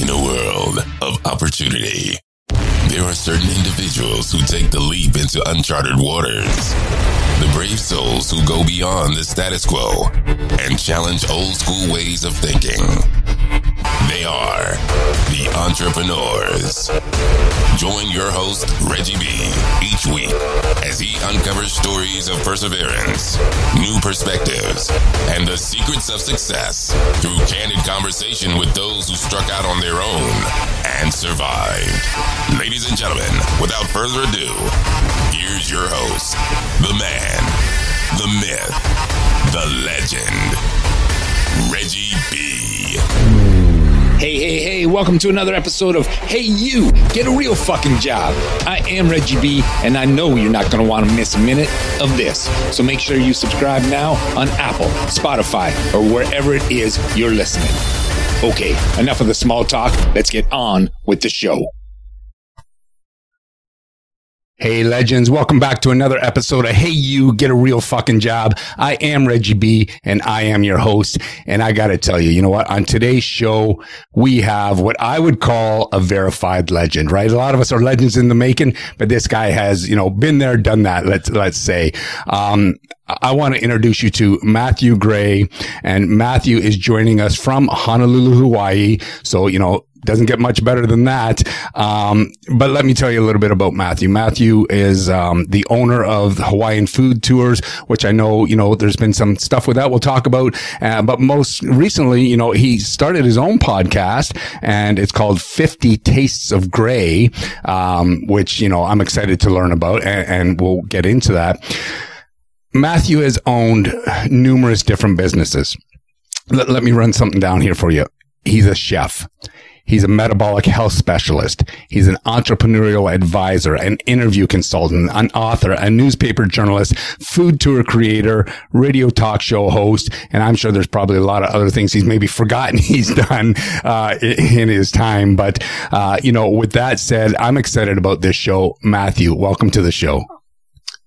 In a world of opportunity, there are certain individuals who take the leap into uncharted waters. The brave souls who go beyond the status quo and challenge old school ways of thinking. They are the entrepreneurs. Join your host, Reggie B, each week as he uncovers stories of perseverance, new perspectives, and the secrets of success through candid conversation with those who struck out on their own and survived. Ladies and gentlemen, without further ado, here's your host, the man, the myth, the legend, Reggie B. Hey, hey, hey, welcome to another episode of Hey You, Get a Real Fucking Job. I am Reggie B, and I know you're not going to want to miss a minute of this. So make sure you subscribe now on Apple, Spotify, or wherever it is you're listening. Okay, enough of the small talk. Let's get on with the show. Hey, legends. Welcome back to another episode of Hey You, Get a Real Fucking Job. I am Reggie B and I am your host. And I got to tell you, you know what? On today's show, we have what I would call a verified legend, right? A lot of us are legends in the making, but this guy has, you know, been there, done that. Let's, let's say, um, I want to introduce you to Matthew Gray and Matthew is joining us from Honolulu, Hawaii. So, you know, doesn't get much better than that. Um, but let me tell you a little bit about Matthew. Matthew is um, the owner of Hawaiian Food Tours, which I know you know there's been some stuff with that we'll talk about. Uh, but most recently, you know, he started his own podcast, and it's called Fifty Tastes of Gray, um, which you know I'm excited to learn about, and, and we'll get into that. Matthew has owned numerous different businesses. Let, let me run something down here for you. He's a chef. He's a metabolic health specialist. He's an entrepreneurial advisor, an interview consultant, an author, a newspaper journalist, food tour creator, radio talk show host, and I'm sure there's probably a lot of other things he's maybe forgotten he's done uh, in his time. But uh, you know, with that said, I'm excited about this show. Matthew, welcome to the show.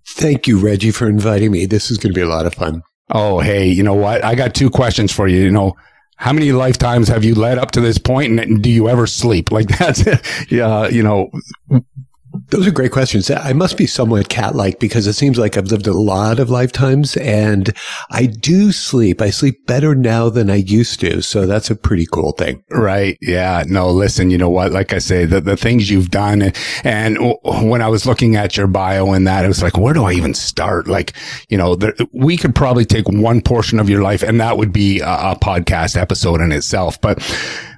Thank you, Reggie, for inviting me. This is going to be a lot of fun. Oh, hey, you know what? I got two questions for you. You know, how many lifetimes have you led up to this point and do you ever sleep? Like that's yeah you know those are great questions. I must be somewhat cat like because it seems like I've lived a lot of lifetimes and I do sleep. I sleep better now than I used to. So that's a pretty cool thing. Right. Yeah. No, listen, you know what? Like I say, the, the things you've done and when I was looking at your bio and that, it was like, where do I even start? Like, you know, there, we could probably take one portion of your life and that would be a, a podcast episode in itself. But,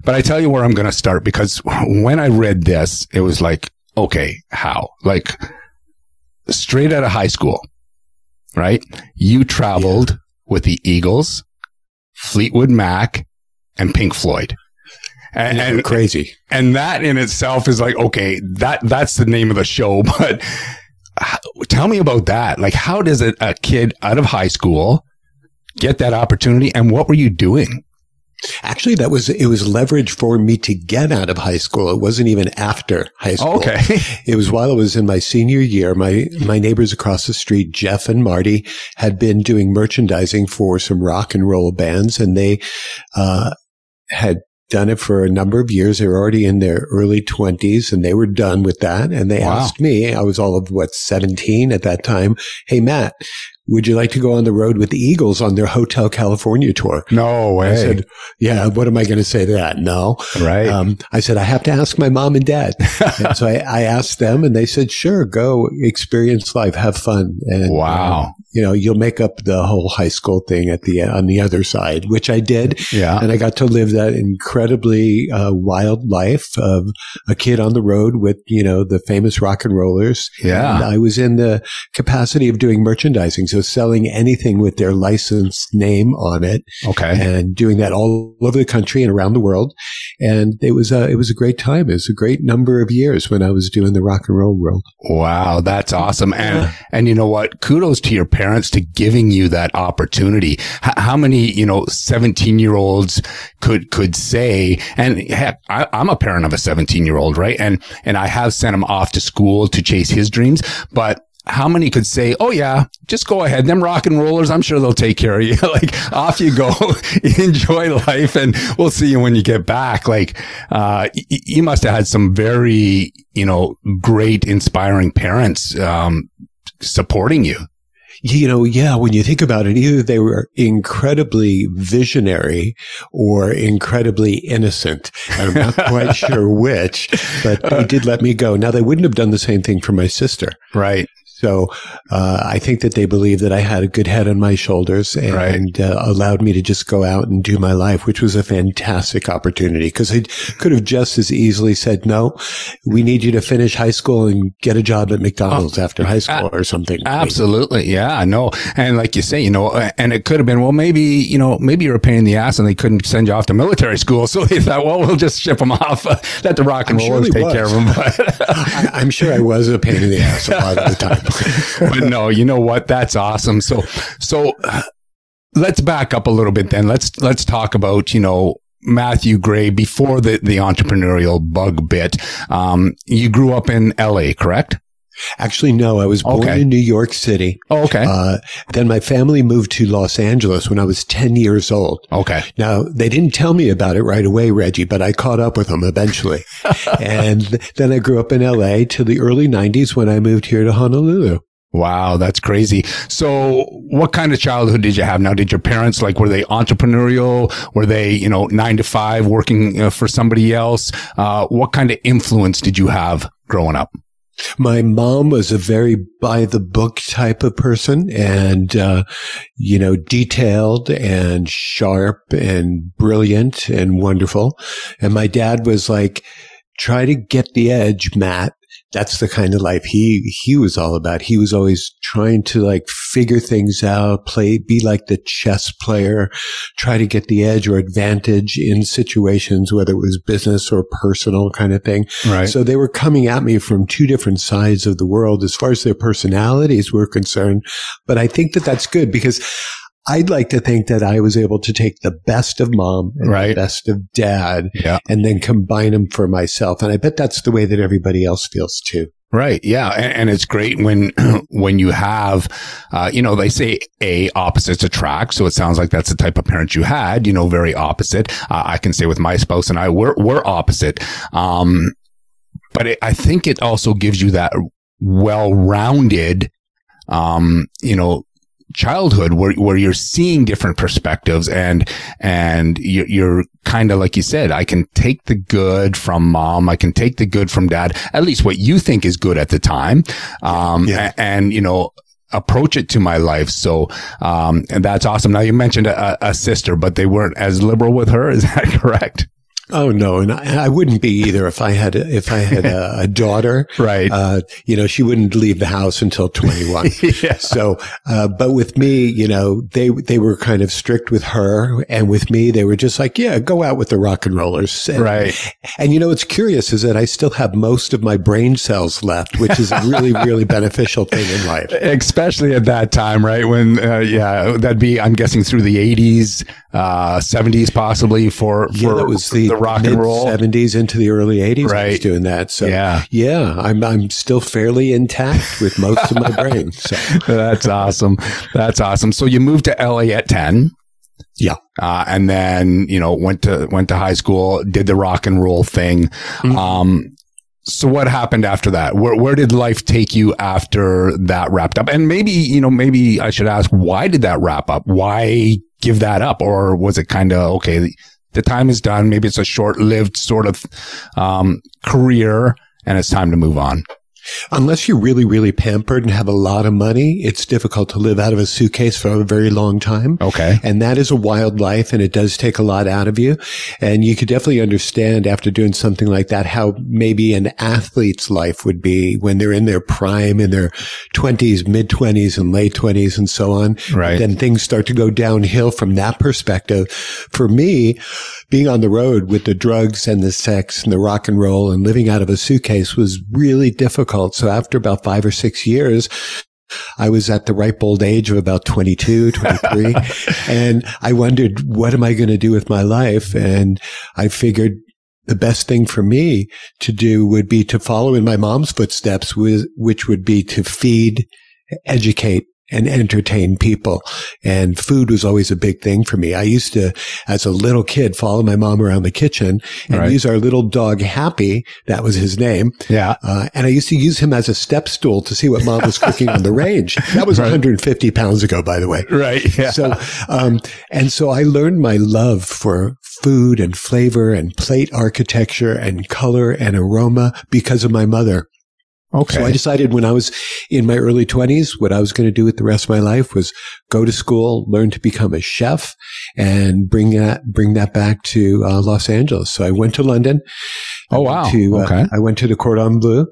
but I tell you where I'm going to start because when I read this, it was like, okay, how? Like straight out of high school, right? You traveled yeah. with the Eagles, Fleetwood Mac, and Pink Floyd. And, and crazy. And that in itself is like, okay, that, that's the name of the show, but tell me about that. Like, how does a, a kid out of high school get that opportunity? And what were you doing? Actually, that was, it was leverage for me to get out of high school. It wasn't even after high school. Okay. it was while I was in my senior year. My, my neighbors across the street, Jeff and Marty, had been doing merchandising for some rock and roll bands and they, uh, had done it for a number of years. They were already in their early twenties and they were done with that. And they wow. asked me, I was all of what, 17 at that time. Hey, Matt, would you like to go on the road with the Eagles on their Hotel California tour? No way. I said, yeah, what am I going to say to that? No. Right. Um, I said, I have to ask my mom and dad. and so I, I, asked them and they said, sure, go experience life, have fun. And wow. Um, you know, you'll make up the whole high school thing at the, on the other side, which I did. Yeah. And I got to live that incredibly uh, wild life of a kid on the road with, you know, the famous rock and rollers. Yeah. And I was in the capacity of doing merchandising. So selling anything with their licensed name on it. Okay. And doing that all over the country and around the world. And it was a, it was a great time. It was a great number of years when I was doing the rock and roll world. Wow. That's awesome. And, yeah. and you know what? Kudos to your parents to giving you that opportunity. H- how many, you know, 17 year olds could, could say, and heck, I, I'm a parent of a 17 year old, right? And, and I have sent him off to school to chase his dreams, but how many could say, "Oh yeah, just go ahead. Them rock and rollers, I'm sure they'll take care of you. like off you go, enjoy life, and we'll see you when you get back." Like, uh, y- you must have had some very, you know, great, inspiring parents um, supporting you. You know, yeah, when you think about it, either they were incredibly visionary or incredibly innocent. I'm not quite sure which, but they did let me go. Now, they wouldn't have done the same thing for my sister. Right. So uh, I think that they believed that I had a good head on my shoulders and Right. uh, allowed me to just go out and do my life, which was a fantastic opportunity because I could have just as easily said, no, we need you to finish high school and get a job at McDonald's after high school or something. Absolutely. Yeah, I know. And like you say, you know, and it could have been, well, maybe, you know, maybe you're a pain in the ass and they couldn't send you off to military school. So they thought, well, we'll just ship them off. let the rock and sure rollers they take care of them. But, I, I'm sure I was a pain in the ass a lot of the time. but no, you know what? That's awesome. So, so let's back up a little bit then. Let's, let's talk about, you know, Matthew Gray before the, the entrepreneurial bug bit. Um, you grew up in LA, correct? Actually, no, I was born Okay. in New York City. Oh, okay. Uh, then my family moved to Los Angeles when I was 10 years old. okay. Now, they didn't tell me about it right away, Reggie, but I caught up with them eventually. and then I grew up in LA till the early 90s when I moved here to Honolulu. Wow, that's crazy. So, what kind of childhood did you have? Now, did your parents like were they entrepreneurial? Were they, you know, nine to five working uh, for somebody else? Uh, what kind of influence did you have growing up? My mom was a very by the book type of person and, uh, you know, detailed and sharp and brilliant and wonderful. And my dad was like, try to get the edge, Matt. That's the kind of life he, he was all about. He was always trying to like figure things out, play, be like the chess player, try to get the edge or advantage in situations, whether it was business or personal kind of thing. Right. So they were coming at me from two different sides of the world as far as their personalities were concerned. But I think that that's good because I'd like to think that I was able to take the best of mom and Right. the best of dad yeah. and then combine them for myself. And I bet that's the way that everybody else feels too. Right. Yeah. And, and it's great when, when you have, uh, you know, they say a opposites attract. So it sounds like that's the type of parent you had, you know, very opposite. Uh, I can say with my spouse and I, we're, we're opposite. Um, but it, I think it also gives you that well-rounded, um, you know, childhood where, where you're seeing different perspectives and, and you're, you're kind of like you said, I can take the good from mom. I can take the good from dad, at least what you think is good at the time. Um, Yeah. a- and, you know, approach it to my life. So, um, and that's awesome. Now you mentioned a, a sister, but they weren't as liberal with her. Is that correct? Oh no, and I, I wouldn't be either if I had a, if I had a, a daughter. Right. Uh, you know, she wouldn't leave the house until twenty one. yeah. So, uh, but with me, you know, they, they were kind of strict with her and with me, they were just like, yeah, go out with the rock and rollers. And, Right. And you know, what's curious is that I still have most of my brain cells left, which is a really, really beneficial thing in life. especially at that time, right? When, uh, yeah, that'd be, I'm guessing through the 80s, uh, 70s possibly for, Yeah, for that was the, rock and roll. seventies into the early eighties. I was Right. doing that. So Yeah. yeah, I'm, I'm still fairly intact with most of my brain. So That's awesome. That's awesome. So you moved to LA at 10. Yeah. Uh, and then, you know, went to, went to high school, did the rock and roll thing. Mhm. Um, so what happened after that? Where, where did life take you after that wrapped up? And maybe, you know, maybe I should ask, why did that wrap up? Why give that up? Or was it kind of, okay, the time is done. Maybe it's a short lived sort of, um, career and it's time to move on. Unless you're really, really pampered and have a lot of money, it's difficult to live out of a suitcase for a very long time. Okay. And that is a wild life and it does take a lot out of you. And you could definitely understand after doing something like that, how maybe an athlete's life would be when they're in their prime, in their twenties, mid twenties and late twenties and so on. Right. Then things start to go downhill from that perspective. For me, being on the road with the drugs and the sex and the rock and roll and living out of a suitcase was really difficult. So after about five or six years, I was at the ripe old age of about 22, 23, and I wondered, what am I going to do with my life? And I figured the best thing for me to do would be to follow in my mom's footsteps, which would be to feed, educate, and entertain people. And food was always a big thing for me. I used to, as a little kid, follow my mom around the kitchen and right. use our little dog Happy. That was his name. Yeah. Uh, and I used to use him as a step stool to see what mom was cooking on the range. That was right. 150 pounds ago, by the way. Right. Yeah. So, um, and so I learned my love for food and flavor and plate architecture and color and aroma because of my mother. Okay. So I decided when I was in my early 20s, what I was going to do with the rest of my life was go to school, learn to become a chef, and bring that bring that back to uh, Los Angeles. So I went to London. Oh wow! To, uh, okay. I went to the Cordon Bleu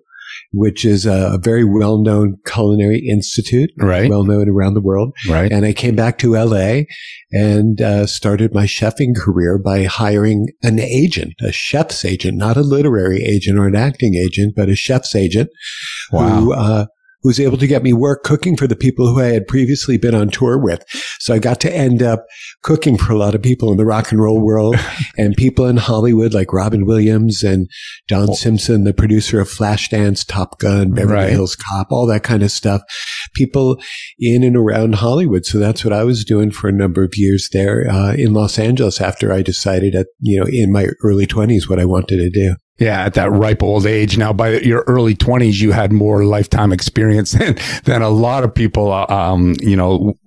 which is a, very well known culinary institute, right? Well known around the world, right? And I came back to LA and uh, started my chefing career by hiring an agent, a chef's agent, not a literary agent or an acting agent, but a chef's agent wow. who uh, who was able to get me work cooking for the people who I had previously been on tour with. So I got to end up cooking for a lot of people in the rock and roll world and people in Hollywood like Robin Williams and Don oh. Simpson, the producer of Flashdance, Top Gun, Beverly right. Hills Cop, all that kind of stuff. People in and around Hollywood. So that's what I was doing for a number of years there uh, in Los Angeles after I decided at, you know, in my early 20s what I wanted to do. Yeah, at that ripe old age. Now, by your early twenties, you had more lifetime experience than than a lot of people. Uh, um, you know,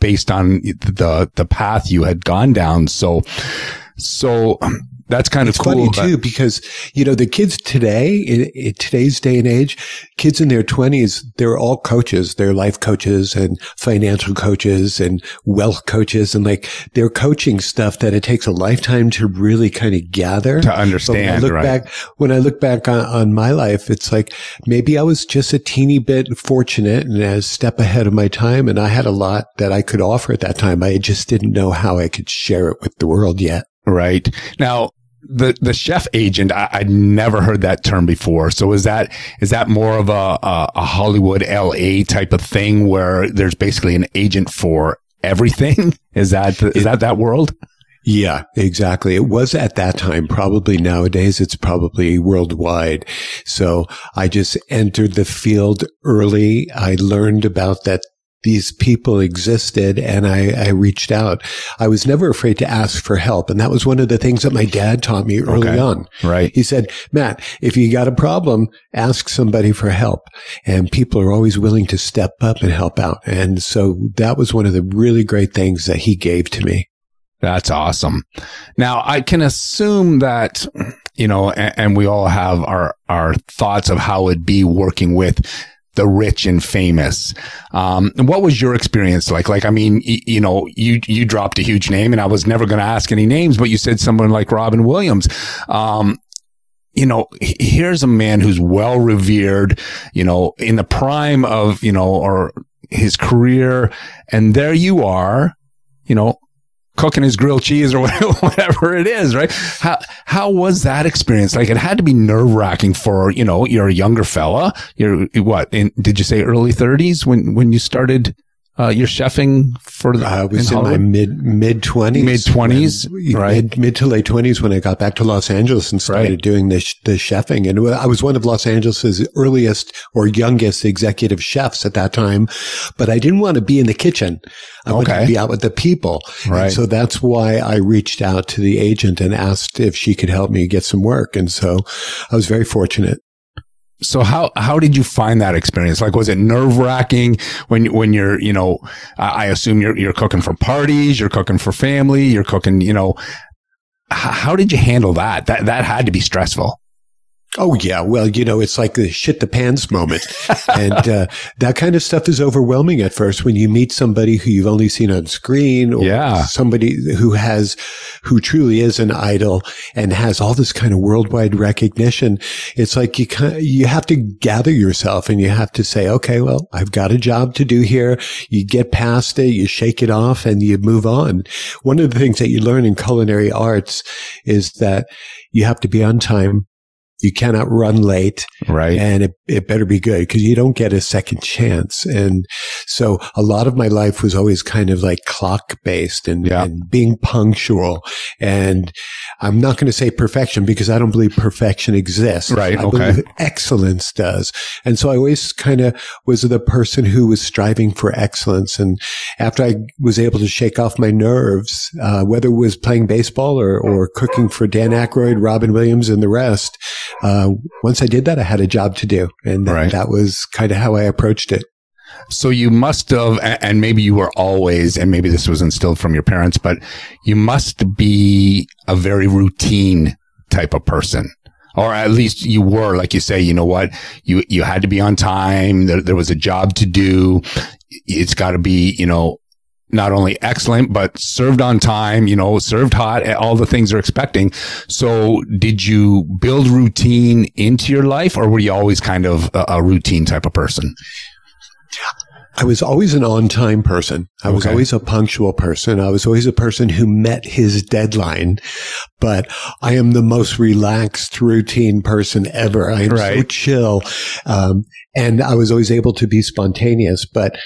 based on the the path you had gone down. So, so that's kind it's of cool. funny too, because, you know, the kids today, in, in, today's day and age, kids in their twenties, they're all coaches. They're life coaches and financial coaches and wealth coaches. And like they're coaching stuff that it takes a lifetime to really kind of gather. To understand. when I look right. back, when I look back on, on my life, it's like maybe I was just a teeny bit fortunate and a step ahead of my time. And I had a lot that I could offer at that time. I just didn't know how I could share it with the world yet. Right. Now, the the chef agent I, would never heard that term before so is that is that more of a, a, a hollywood la type of thing where there's basically an agent for everything is that is that that world yeah, exactly. It was at that time. Probably nowadays it's probably worldwide. So I just entered the field early. I learned about that these people existed and I, I, reached out. I was never afraid to ask for help. And that was one of the things that my dad taught me early okay. on. Right. He said, Matt, if you got a problem, ask somebody for help. And people are always willing to step up and help out. And so that was one of the really great things that he gave to me. That's awesome. Now I can assume that, you know, and, and we all have our, our thoughts of how it'd be working with the rich and famous. Um, what was your experience like? Like, I mean, y- you know, you, you dropped a huge name and I was never going to ask any names, but you said someone like Robin Williams. Um, you know, here's a man who's well revered, you know, in the prime of, you know, or his career. And there you are, you know, cooking his grilled cheese or whatever it is, right? How how was that experience? Like it had to be nerve wracking for you know you're a younger fella. You're what? In, did you say early thirties when when you started? Uh, you're chefing for the, I was in, in my mid mid twenties, mid twenties, right? Mid, mid, to late twenties when I got back to Los Angeles and started right. doing the the chefing, and I was one of Los Angeles's earliest or youngest executive chefs at that time. But I didn't want to be in the kitchen; I okay. wanted to be out with the people. Right. And so that's why I reached out to the agent and asked if she could help me get some work, and so I was very fortunate. So how how did you find that experience? Like, was it nerve wracking when when you're you know I assume you're you're cooking for parties, you're cooking for family, you're cooking you know how did you handle that? That that had to be stressful. Oh yeah, well, you know, it's like the shit the pants moment, and uh, that kind of stuff is overwhelming at first when you meet somebody who you've only seen on screen, or yeah. somebody who has, who truly is an idol and has all this kind of worldwide recognition. It's like you kind of, you have to gather yourself and you have to say, okay, well, I've got a job to do here. You get past it, you shake it off, and you move on. One of the things that you learn in culinary arts is that you have to be on time you cannot run late. Right. And it, it better be good because you don't get a second chance. And so a lot of my life was always kind of like clock based and, Yeah. and being punctual. And I'm not going to say perfection because I don't believe perfection exists. Right, I okay. believe excellence does. And so I always kind of was the person who was striving for excellence. And after I was able to shake off my nerves, uh, whether it was playing baseball or, or cooking for Dan Aykroyd, Robin Williams, and the rest, uh, once I did that, I had a job to do. And that, Right. that was kind of how I approached it. So you must have, and maybe you were always, and maybe this was instilled from your parents, but you must be a very routine type of person. Or at least you were, like you say, you know what? You, you had to be on time. There, there was a job to do. It's got to be, you know, not only excellent, but served on time, you know, served hot, eh, all the things they're expecting. So did you build routine into your life or were you always kind of a, a routine type of person? I was always an on time person. I was always a punctual person. I was always a person who met his deadline, but I am the most relaxed routine person ever. I am so chill. Um, and I was always able to be spontaneous, but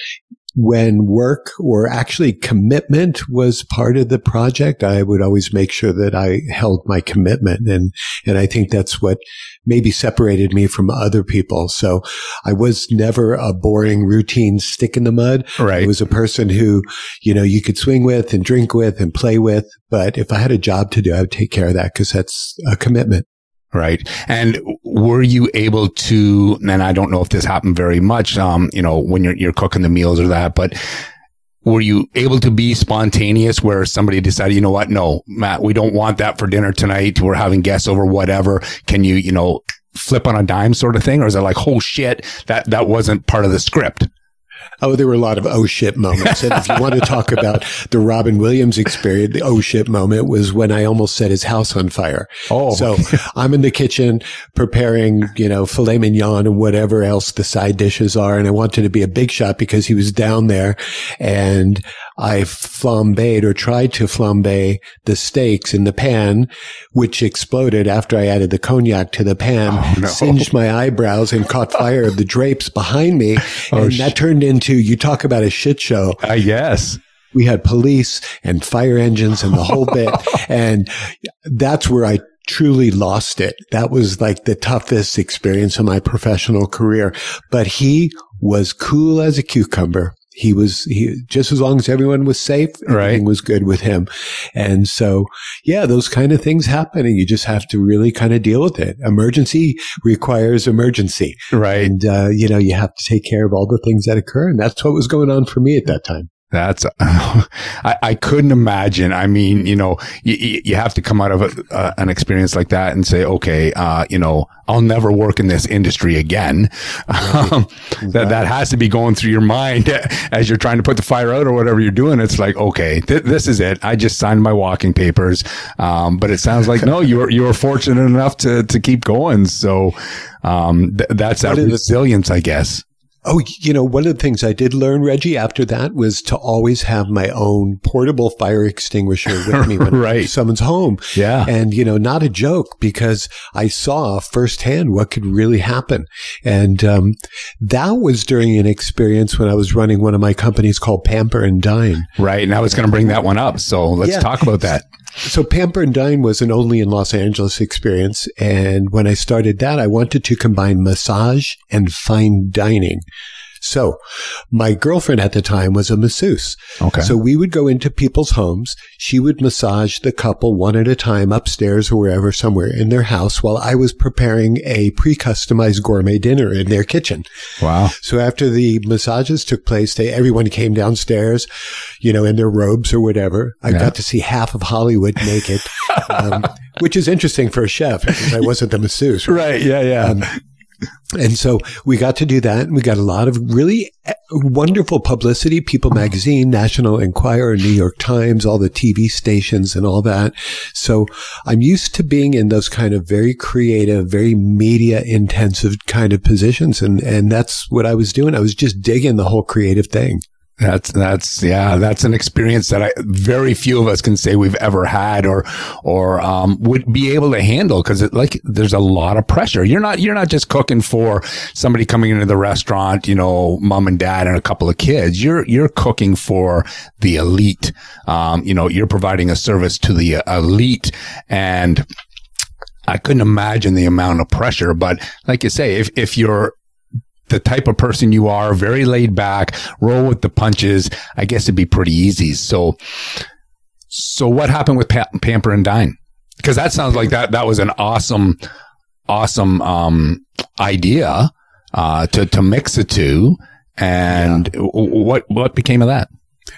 when work or actually commitment was part of the project, I would always make sure that I held my commitment. And, and I think that's what maybe separated me from other people. So I was never a boring routine stick in the mud. Right. I was a person who, you know, you could swing with and drink with and play with. But if I had a job to do, I would take care of that because that's a commitment. Right. And were you able to, and I don't know if this happened very much, um, you know, when you're, you're cooking the meals or that, but were you able to be spontaneous where somebody decided, you know what? No, Matt, we don't want that for dinner tonight. We're having guests over, whatever. Can you, you know, flip on a dime sort of thing? Or is it like, oh shit, that, that wasn't part of the script? Oh, there were a lot of oh shit moments. And if you want to talk about the Robin Williams experience, the oh shit moment was when I almost set his house on fire. Oh, So I'm in the kitchen preparing, you know, filet mignon and whatever else the side dishes are. And I wanted to be a big shot because he was down there and I flambéed or tried to flambe the steaks in the pan, which exploded after I added the cognac to the pan, Oh, no. singed my eyebrows and caught fire of the drapes behind me. Oh, and that turned into, you talk about a shit show uh, I guess. we had police and fire engines and the whole bit. And that's where I truly lost it. That was like the toughest experience of my professional career. But he was cool as a cucumber. He was he just as long as everyone was safe, Right. everything was good with him. And so, yeah, those kind of things happen, and you just have to really kind of deal with it. Emergency requires emergency, Right. and uh, you know you have to take care of all the things that occur, and that's what was going on for me at that time. That's, I, I couldn't imagine. I mean, you know, you, you have to come out of a, uh, an experience like that and say, okay, uh, you know, I'll never work in this industry again. Um, that, that has to be going through your mind as you're trying to put the fire out or whatever you're doing. It's like, okay, th- this is it. I just signed my walking papers. Um, but it sounds like, no, you were, you were fortunate enough to, to keep going. So, um, th- that's that What is it? resilience, I guess. Oh, you know, one of the things I did learn, Reggie, after that was to always have my own portable fire extinguisher with me when Right. someone's home. Yeah. And, you know, not a joke because I saw firsthand what could really happen. And, um, that was during an experience when I was running one of my companies called Pamper and Dine. Right. And I was going to bring that one up. So let's Yeah. talk about that. So Pamper and Dine was an only in Los Angeles experience. And when I started that, I wanted to combine massage and fine dining. So my girlfriend at the time was a masseuse. Okay. So we would go into people's homes. She would massage the couple one at a time upstairs or wherever, somewhere in their house while I was preparing a pre-customized gourmet dinner in their kitchen. wow. So after the massages took place, they, everyone came downstairs, you know, in their robes or whatever. I Yeah. got to see half of Hollywood naked, um, which is interesting for a chef because I wasn't the masseuse. Right. Yeah. Yeah. Um, and so we got to do that. And we got a lot of really eh, wonderful publicity. People magazine, National Enquirer, New York Times, all the TV stations and all that. So I'm used to being in those kind of very creative, very media intensive kind of positions. And, and that's what I was doing. I was just digging the whole creative thing. That's that's yeah, that's an experience that I very few of us can say we've ever had or or um, would be able to handle because it like there's a lot of pressure. You're not you're not just cooking for somebody coming into the restaurant, you know, mom and dad and a couple of kids. You're you're cooking for the elite. Um, you know, you're providing a service to the elite and I couldn't imagine the amount of pressure, but like you say, if, if you're the type of person you are, very laid back, roll with the punches, I guess it'd be pretty easy. So, so what happened with pa- Pamper and Dine? Because that sounds like that that was an awesome, awesome um, idea uh, to to mix the two. And yeah. what what became of that?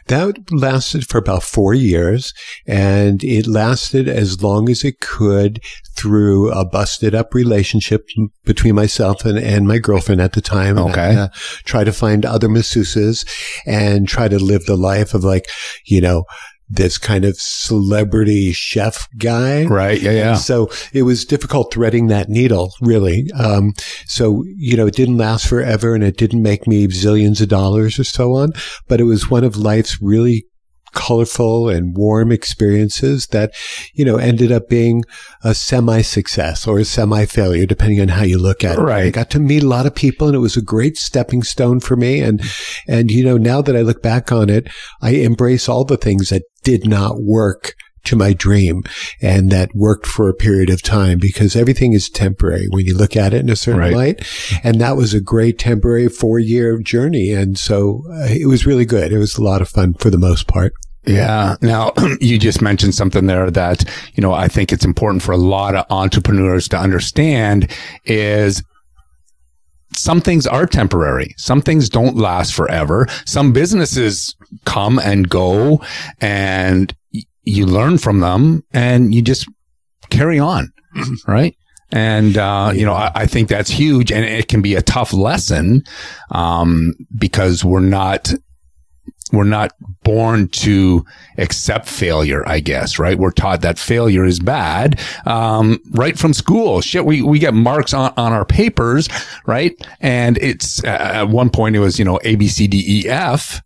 That lasted for about four years and it lasted as long as it could through a busted up relationship between myself and, and my girlfriend at the time. Okay. And, uh, try to find other masseuses and try to live the life of like, you know, this kind of celebrity chef guy. Right. Yeah. Yeah. So it was difficult threading that needle, really. Um, so, you know, it didn't last forever and it didn't make me zillions of dollars or so on, but it was one of life's really colorful and warm experiences that, you know, ended up being a semi success or a semi failure, depending on how you look at it. Right. I got to meet a lot of people and it was a great stepping stone for me. And, and, you know, now that I look back on it, I embrace all the things that did not work to my dream and that worked for a period of time because everything is temporary when you look at it in a certain right. light. And that was a great temporary four year journey. And so uh, it was really good. It was a lot of fun for the most part. Yeah. Now you just mentioned something there that, you know, I think it's important for a lot of entrepreneurs to understand is some things are temporary. Some things don't last forever. Some businesses come and go and you learn from them and you just carry on. Right. And, uh, you know, I, I, think that's huge and it can be a tough lesson, um, because we're not, we're not born to accept failure, I guess, right? We're taught that failure is bad, um, right from school. Shit, we, we get marks on, on our papers, right? And it's, uh, at one point it was, you know, A, B, C, D, E, F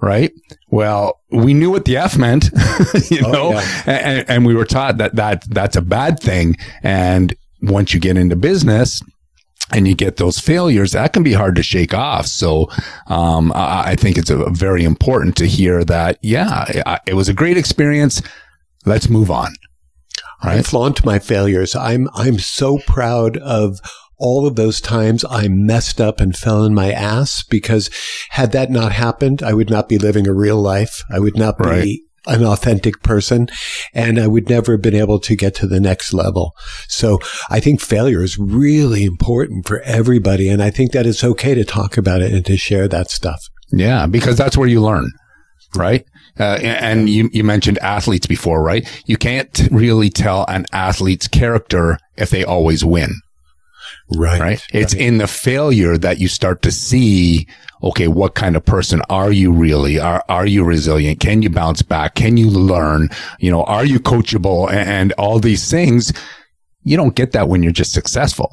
right? Well, we knew what the F meant, you oh, know, yeah. and, and, we were taught that that that's a bad thing. And once you get into business and you get those failures, that can be hard to shake off. So, um, I, I, think it's a, very important to hear that. Yeah, it was a great experience. Let's move on. Right? I flaunt my failures. I'm I'm so proud of all of those times I messed up and fell in my ass because had that not happened, I would not be living a real life. I would not be right. An authentic person and I would never have been able to get to the next level. So I think failure is really important for everybody. And I think that it's okay to talk about it and to share that stuff. Yeah, because that's where you learn, right? Uh, and you, you mentioned athletes before, right? You can't really tell an athlete's character if they always win. Right. Right. It's right. in the failure that you start to see, okay, what kind of person are you really? Are, are you resilient? Can you bounce back? Can you learn? You know, are you coachable and, and all these things? You don't get that when you're just successful.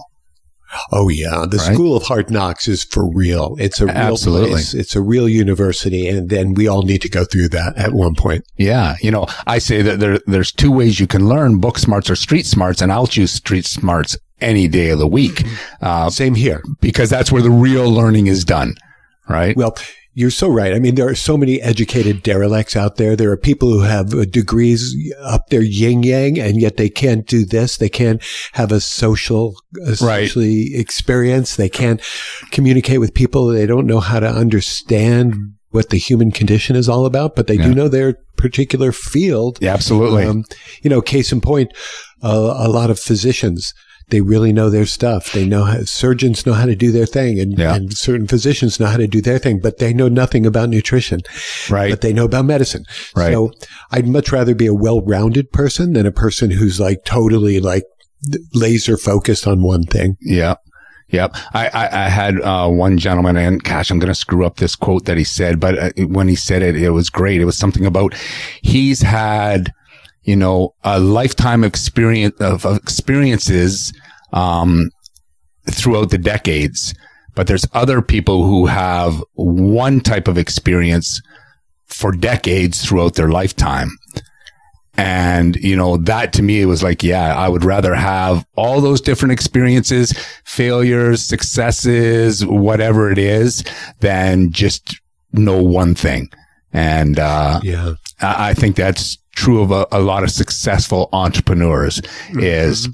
Oh yeah, the right? School of Hard Knocks is for real. It's a real Absolutely. place. It's a real university, and then we all need to go through that at one point. Yeah, you know, I say that there there's two ways you can learn: book smarts or street smarts, and I'll choose street smarts any day of the week. Mm-hmm. Uh, Same here, because that's where the real learning is done. Right. Well, you're so right. I mean, there are so many educated derelicts out there. There are people who have uh, degrees up their yin yang, and yet they can't do this. They can't have a social, a socially right. experience. They can't communicate with people. They don't know how to understand what the human condition is all about, but they yeah. do know their particular field. Yeah, absolutely. Um, you know, case in point, uh, a lot of physicians they really know their stuff. They know how, surgeons know how to do their thing and, yeah. and, certain physicians know how to do their thing, but they know nothing about nutrition. Right. But they know about medicine. Right. So I'd much rather be a well-rounded person than a person who's like totally like laser focused on one thing. Yeah. Yep. I, I, I had uh, one gentleman, and gosh, I'm going to screw up this quote that he said, but uh, when he said it, it was great. It was something about he's had you know, a lifetime experience of experiences, um, throughout the decades. but there's other people who have one type of experience for decades throughout their lifetime. And, you know, that to me, it was like, yeah, I would rather have all those different experiences, failures, successes, whatever it is, than just know one thing. And, uh, Yeah. I I think that's true of a, a lot of successful entrepreneurs is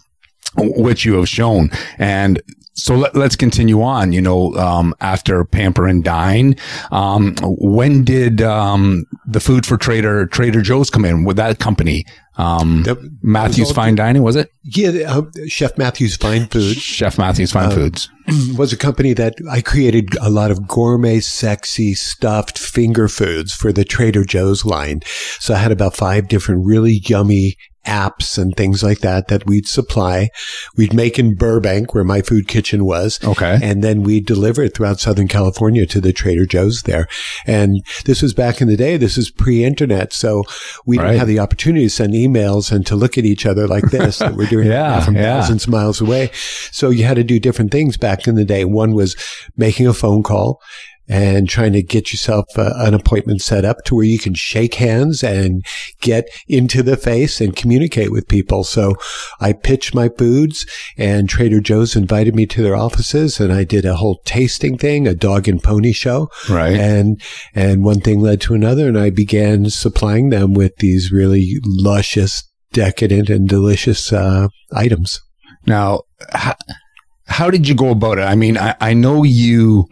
which you have shown. And so let, us continue on, you know, um, after Pamper and Dine, um, when did, um, the food for Trader, Trader Joe's come in with that company? Um, That Matthews Fine Dining, was it? Yeah, uh, Chef Matthew's Fine Foods. Chef Matthews Fine Foods. was a company that I created a lot of gourmet, sexy, stuffed finger foods for the Trader Joe's line. So I had about five different really yummy apps and things like that that we'd supply. We'd make in Burbank where my food kitchen was. Okay. And then we'd deliver it throughout Southern California to the Trader Joe's there. And this was back in the day. This is pre-internet. So we Right. didn't have the opportunity to send emails and to look at each other like this that we're doing Yeah, from yeah. thousands of miles away. So you had to do different things back in the day. One was making a phone call and trying to get yourself uh, an appointment set up to where you can shake hands and get into the face and communicate with people. So I pitched my foods and Trader Joe's invited me to their offices and I did a whole tasting thing, a dog and pony show. Right. And, and one thing led to another and I began supplying them with these really luscious, decadent and delicious, uh, items. Now, how, how did you go about it? I mean, I, I know you,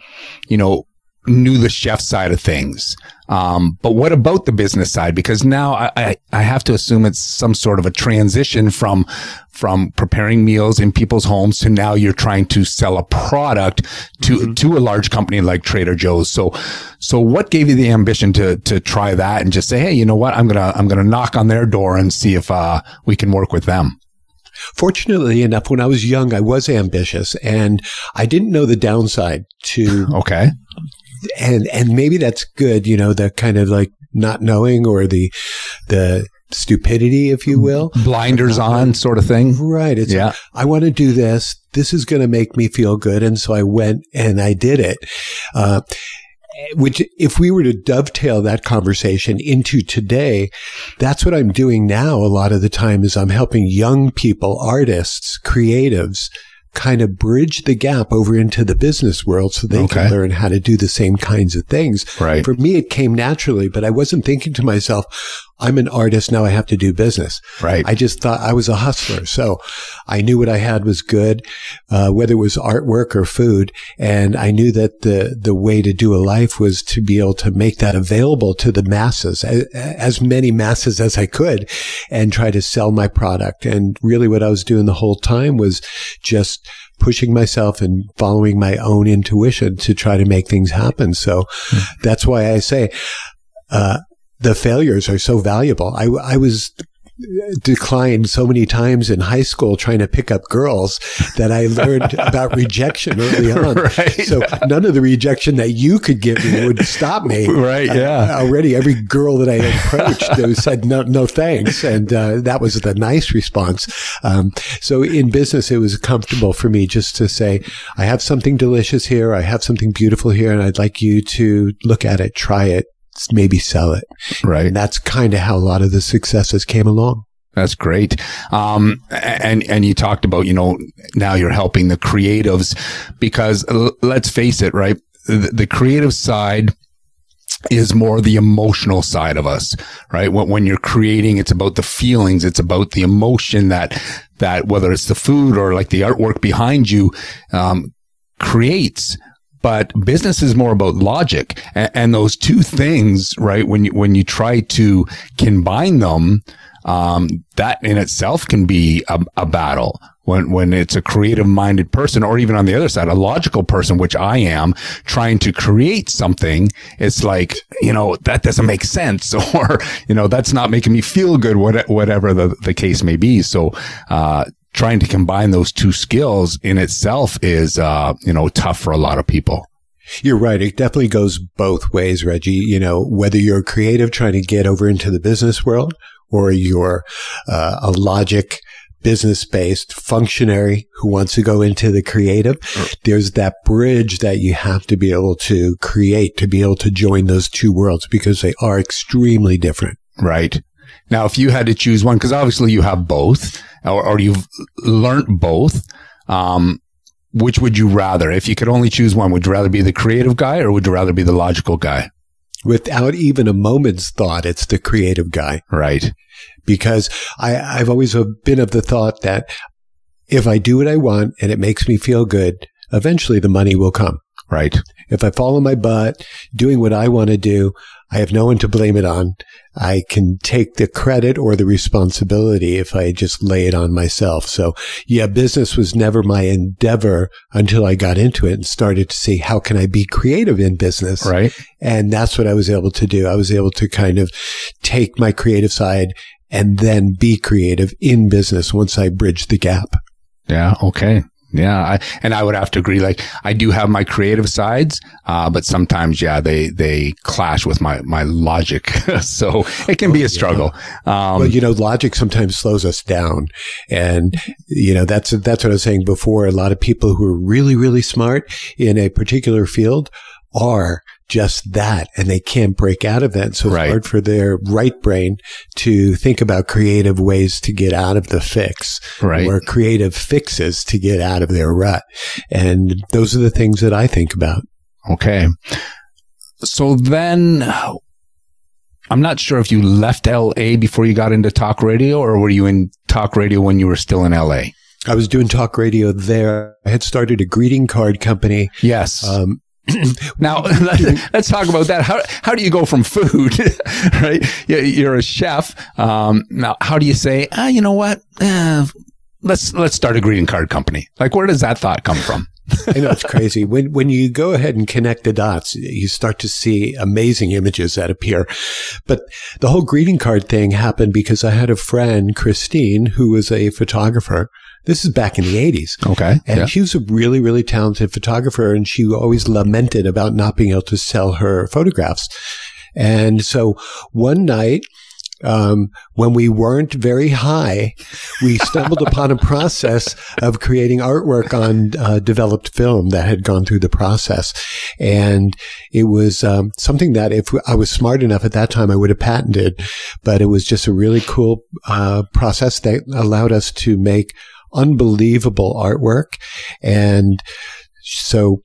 you know, knew the chef side of things. Um, but what about the business side? Because now I, I, I have to assume it's some sort of a transition from, from preparing meals in people's homes to now you're trying to sell a product to, to a large company like Trader Joe's. So, so what gave you the ambition to, to try that and just say, Hey, you know what? I'm going to, I'm going to knock on their door and see if, uh, we can work with them. Fortunately enough, when I was young, I was ambitious and I didn't know the downside to, Okay. And, and maybe that's good, you know, the kind of like not knowing or the, the stupidity, if you will. Blinders on sort of thing. Right. It's, Yeah. I want to do this. This is going to make me feel good. And so I went and I did it. Uh, which if we were to dovetail that conversation into today, that's what I'm doing now. A lot of the time is I'm helping young people, artists, creatives kind of bridge the gap over into the business world so they Okay. can learn how to do the same kinds of things. Right. For me, it came naturally, but I wasn't thinking to myself, I'm an artist. Now I have to do business. Right. I just thought I was a hustler. So I knew what I had was good, uh, whether it was artwork or food. And I knew that the, the way to do a life was to be able to make that available to the masses, as, as many masses as I could and try to sell my product. And really what I was doing the whole time was just pushing myself and following my own intuition to try to make things happen. So that's why I say, uh, the failures are so valuable. I, I was declined so many times in high school trying to pick up girls that I learned about rejection early on. Right. So none of the rejection that you could give me would stop me. Right, yeah. Uh, already every girl that I approached uh, said no, no thanks. And, uh, that was the nice response. Um, so in business, it was comfortable for me just to say, I have something delicious here. I have something beautiful here and I'd like you to look at it, try it, maybe sell it. Right. And that's kind of how a lot of the successes came along. That's great. Um, and, and you talked about, you know, now you're helping the creatives because l- let's face it, right? The, the creative side is more the emotional side of us, right? When, when you're creating, it's about the feelings. It's about the emotion that, that whether it's the food or like the artwork behind you, um, creates but business is more about logic. And, and, those two things right when you when you try to combine them um, that in itself can be a, a, battle. When when it's a creative minded person or even on the other side a logical person which i am trying to create something it's like you know that doesn't make sense or you know that's not making me feel good whatever the, the case may be. So uh, trying to combine those two skills in itself is, uh, you know, tough for a lot of people. You're right. It definitely goes both ways, Reggie. You know, whether you're creative trying to get over into the business world or you're uh, a logic business based functionary who wants to go into the creative. There's that bridge that you have to be able to create to be able to join those two worlds because they are extremely different. Right. Now, if you had to choose one, because obviously you have both, or, or you've learned both, um, which would you rather? If you could only choose one, would you rather be the creative guy or would you rather be the logical guy? Without even a moment's thought, it's the creative guy. Right. Because I, I've always been of the thought that if I do what I want and it makes me feel good, eventually the money will come. Right. If I follow my butt, doing what I want to do, I have no one to blame it on. I can take the credit or the responsibility if I just lay it on myself. So yeah, business was never my endeavor until I got into it and started to see how can I be creative in business. Right. And that's what I was able to do. I was able to kind of take my creative side and then be creative in business once I bridged the gap. Yeah. Okay. Yeah, I, and I would have to agree. Like I do have my creative sides, uh, but sometimes, yeah, they they clash with my my logic. so it can be a struggle. Um, well, you know, logic sometimes slows us down, and you know that's that's what I was saying before. A lot of people who are really really smart in a particular field are just that and they can't break out of that. So it's right. hard for their right brain to think about creative ways to get out of the fix right. or creative fixes to get out of their rut. And those are the things that I think about. Okay. So then I'm not sure if you left LA before you got into talk radio or were you in talk radio when you were still in LA? I was doing talk radio there. I had started a greeting card company. Yes. Um, now let's talk about that. How how do you go from food, right? You're a chef. Um, now, how do you say, ah, you know what? Uh, let's let's start a greeting card company. Like, where does that thought come from? I know it's crazy. When when you go ahead and connect the dots, you start to see amazing images that appear. But the whole greeting card thing happened because I had a friend, Christine, who was a photographer this is back in the 80s. Okay. And yeah. she was a really, really talented photographer and she always lamented about not being able to sell her photographs. And so one night, um, when we weren't very high, we stumbled upon a process of creating artwork on uh, developed film that had gone through the process. And it was um, something that if I was smart enough at that time, I would have patented. But it was just a really cool uh, process that allowed us to make unbelievable artwork. And so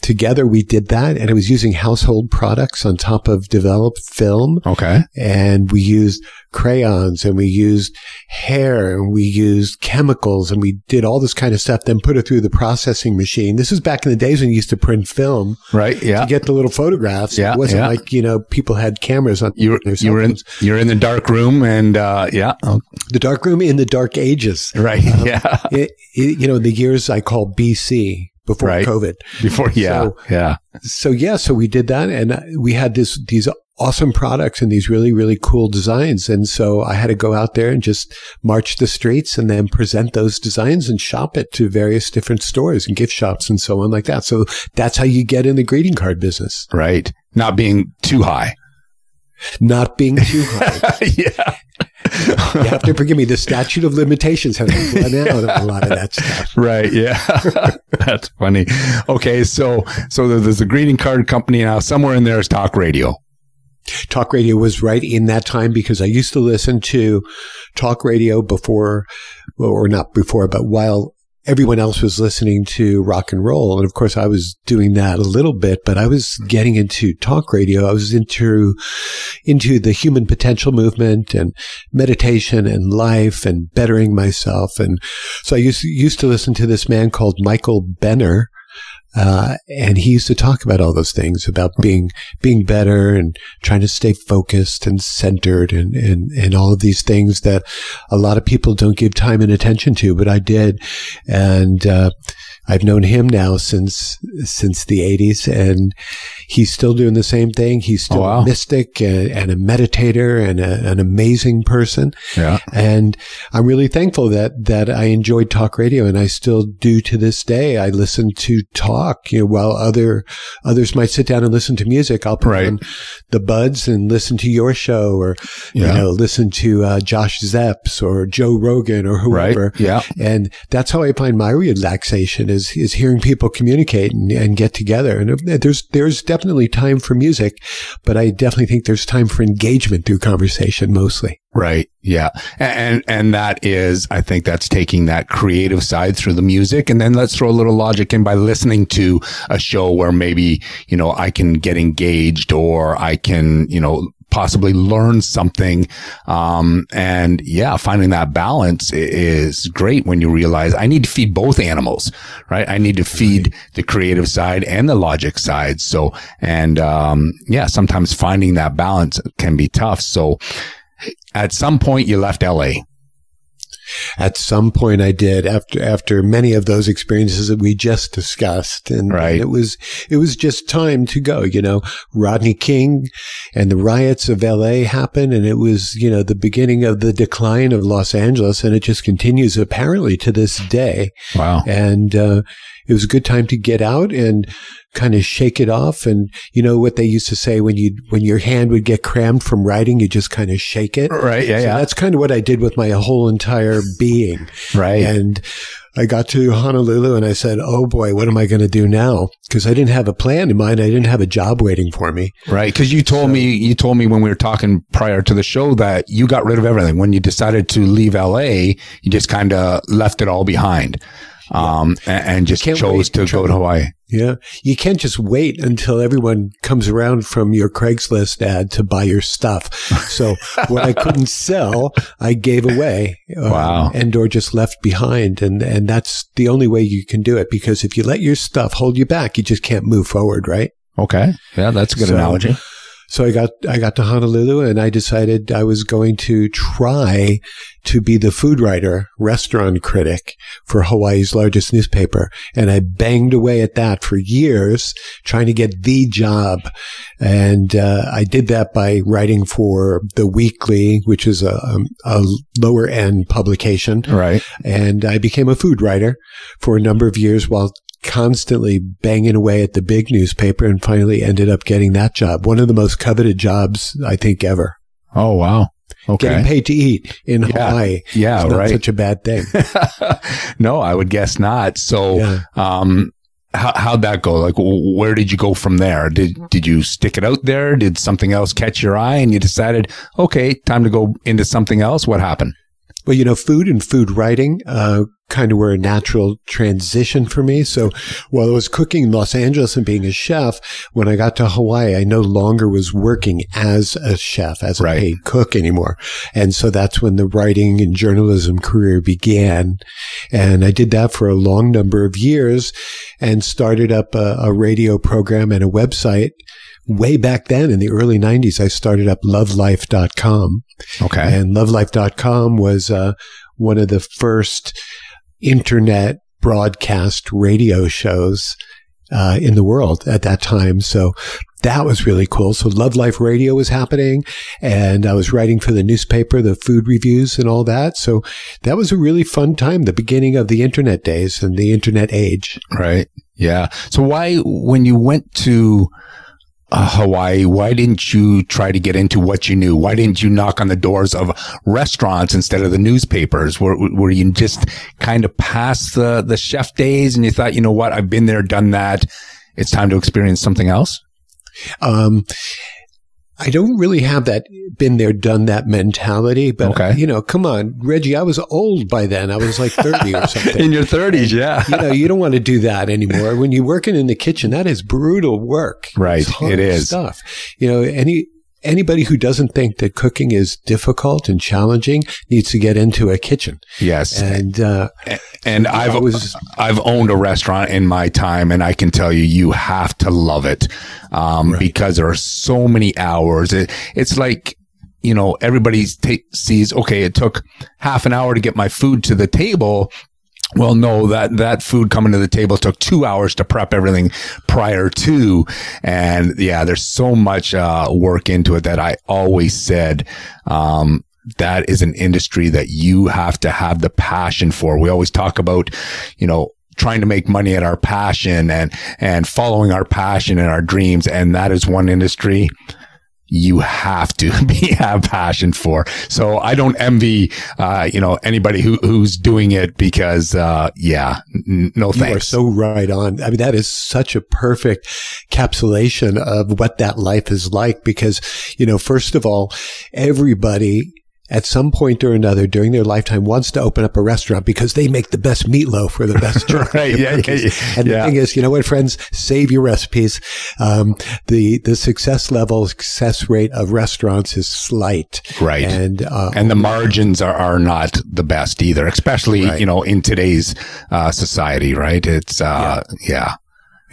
together we did that and it was using household products on top of developed film. Okay. And we used crayons and we used hair and we used chemicals and we did all this kind of stuff, then put it through the processing machine. This is back in the days when you used to print film. Right. Yeah. To get the little photographs. Yeah. It wasn't yeah. like, you know, people had cameras on you were, you were in, you're in the dark room and, uh, yeah. The dark room in the dark ages. Right. Um, yeah. It, it, you know, the years I call BC before right. COVID. Before, yeah, so, yeah. So yeah, so we did that, and we had this these awesome products and these really really cool designs, and so I had to go out there and just march the streets and then present those designs and shop it to various different stores and gift shops and so on like that. So that's how you get in the greeting card business, right? Not being too high. Not being too high. yeah you have to forgive me. The statute of limitations has run out on a lot of that stuff. Right. Yeah. That's funny. Okay. So, so there's a greeting card company now. Somewhere in there is talk radio. Talk radio was right in that time because I used to listen to talk radio before, or not before, but while everyone else was listening to rock and roll. And of course, I was doing that a little bit, but I was mm-hmm. getting into talk radio. I was into, into the human potential movement and meditation and life and bettering myself. And so I used, used to listen to this man called Michael Benner. Uh, and he used to talk about all those things about being, being better and trying to stay focused and centered and, and, and all of these things that a lot of people don't give time and attention to, but I did. And, uh, I've known him now since since the '80s, and he's still doing the same thing. He's still Oh, wow. a mystic and, and a meditator and a, an amazing person. Yeah. And I'm really thankful that that I enjoyed talk radio, and I still do to this day. I listen to talk, you know, while other others might sit down and listen to music. I'll put Right. on the buds and listen to your show, or you know, listen to uh, Josh Zepps or Joe Rogan or Right. whoever. Yeah. And that's how I find my relaxation is is hearing people communicate and, and get together. And there's there's definitely time for music, but I definitely think there's time for engagement through conversation mostly. Right. Yeah. And, and that is, I think that's taking that creative side through the music. And then let's throw a little logic in by listening to a show where maybe, you know, I can get engaged or I can, you know, possibly learn something. Um, and yeah, finding that balance is great when you realize I need to feed both animals, right? I need to feed the creative side and the logic side. So, and, um, yeah, sometimes finding that balance can be tough. So, at some point you left LA. At some point I did after after many of those experiences that we just discussed. And, Right. and it was it was just time to go, you know. Rodney King and the riots of LA happened and it was, you know, the beginning of the decline of Los Angeles and it just continues apparently to this day. Wow. and uh, it was a good time to get out and kind of shake it off. And you know what they used to say when you when your hand would get crammed from writing, you just kind of shake it. Right. Yeah. So Yeah. that's kind of what I did with my whole entire being. Right. And I got to Honolulu and I said, "Oh boy, what am I going to do now?" Because I didn't have a plan in mind. I didn't have a job waiting for me. right. Cause you told me, you told me when we were talking prior to the show that you got rid of everything. When you decided to leave LA, you just kind of left it all behind. Um, a- and, just chose to go to Hawaii. Yeah. You can't just wait until everyone comes around from your Craigslist ad to buy your stuff. So what I couldn't sell, I gave away. uh, Wow. And or just left behind. And, and that's the only way you can do it because if you let your stuff hold you back, you just can't move forward, right? Okay. Yeah. That's a good So- analogy. So I got, I got to Honolulu and I decided I was going to try to be the food writer, restaurant critic for Hawaii's largest newspaper. And I banged away at that for years, trying to get the job. And, uh, I did that by writing for the weekly, which is a, um, a lower end publication. Right. And I became a food writer for a number of years while constantly banging away at the big newspaper and finally ended up getting that job. One of the most coveted jobs I think ever. Oh, wow. Okay. Getting paid to eat in Yeah. Hawaii. Yeah. not Right. such a bad thing. no, I would guess not. So, Yeah. um, how, how'd that go? Like, where did you go from there? Did, did you stick it out there? Did something else catch your eye and you decided, okay, time to go into something else? What happened? Well, you know, food and food writing, uh, kind of were a natural transition for me. So while I was cooking in Los Angeles and being a chef, when I got to Hawaii, I no longer was working as a chef, as a Right. paid cook anymore. And so that's when the writing and journalism career began. And I did that for a long number of years and started up a, a radio program and a website. Way back then in the early 90s, I started up lovelife.com. Okay. And lovelife.com was uh, one of the first internet broadcast radio shows uh, in the world at that time. So that was really cool. So Love Life Radio was happening and I was writing for the newspaper, the food reviews and all that. So that was a really fun time, the beginning of the internet days and the internet age. Right. Yeah. So why, when you went to uh, Hawaii, why didn't you try to get into what you knew? Why didn't you knock on the doors of restaurants instead of the newspapers? Were, were you just kind of past the, the chef days and you thought, you know what? I've been there, done that. It's time to experience something else. Um, I don't really have that been there, done that mentality, but Okay. you know, come on, Reggie, I was old by then. I was like 30 or something. In your thirties. Yeah. you know, you don't want to do that anymore. When you're working in the kitchen, that is brutal work. Right. It is. stuff. You know, any anybody who doesn't think that cooking is difficult and challenging needs to get into a kitchen. Yes. And uh, And I've I was- I've owned a restaurant in my time, and I can tell you, you have to love it um, because there are so many hours. It, it's like you know everybody ta- sees. Okay, it took half an hour to get my food to the table. Well, no, that, that food coming to the table took two hours to prep everything prior to. And yeah, there's so much, uh, work into it that I always said, um, that is an industry that you have to have the passion for. We always talk about, you know, trying to make money at our passion and, and following our passion and our dreams. And that is one industry you have to be have passion for. So I don't envy, uh, you know, anybody who, who's doing it because, uh, yeah, n- no thanks. You are so right on. I mean, that is such a perfect capsulation of what that life is like because, you know, first of all, everybody at some point or another during their lifetime wants to open up a restaurant because they make the best meatloaf or the best right, yeah, yeah, yeah, And the thing is, you know what, friends, save your recipes. Um, the the success level, success rate of restaurants is slight, right? And uh, and the margins are, are not the best either, especially right. you know in today's uh, society, right? It's uh, yeah.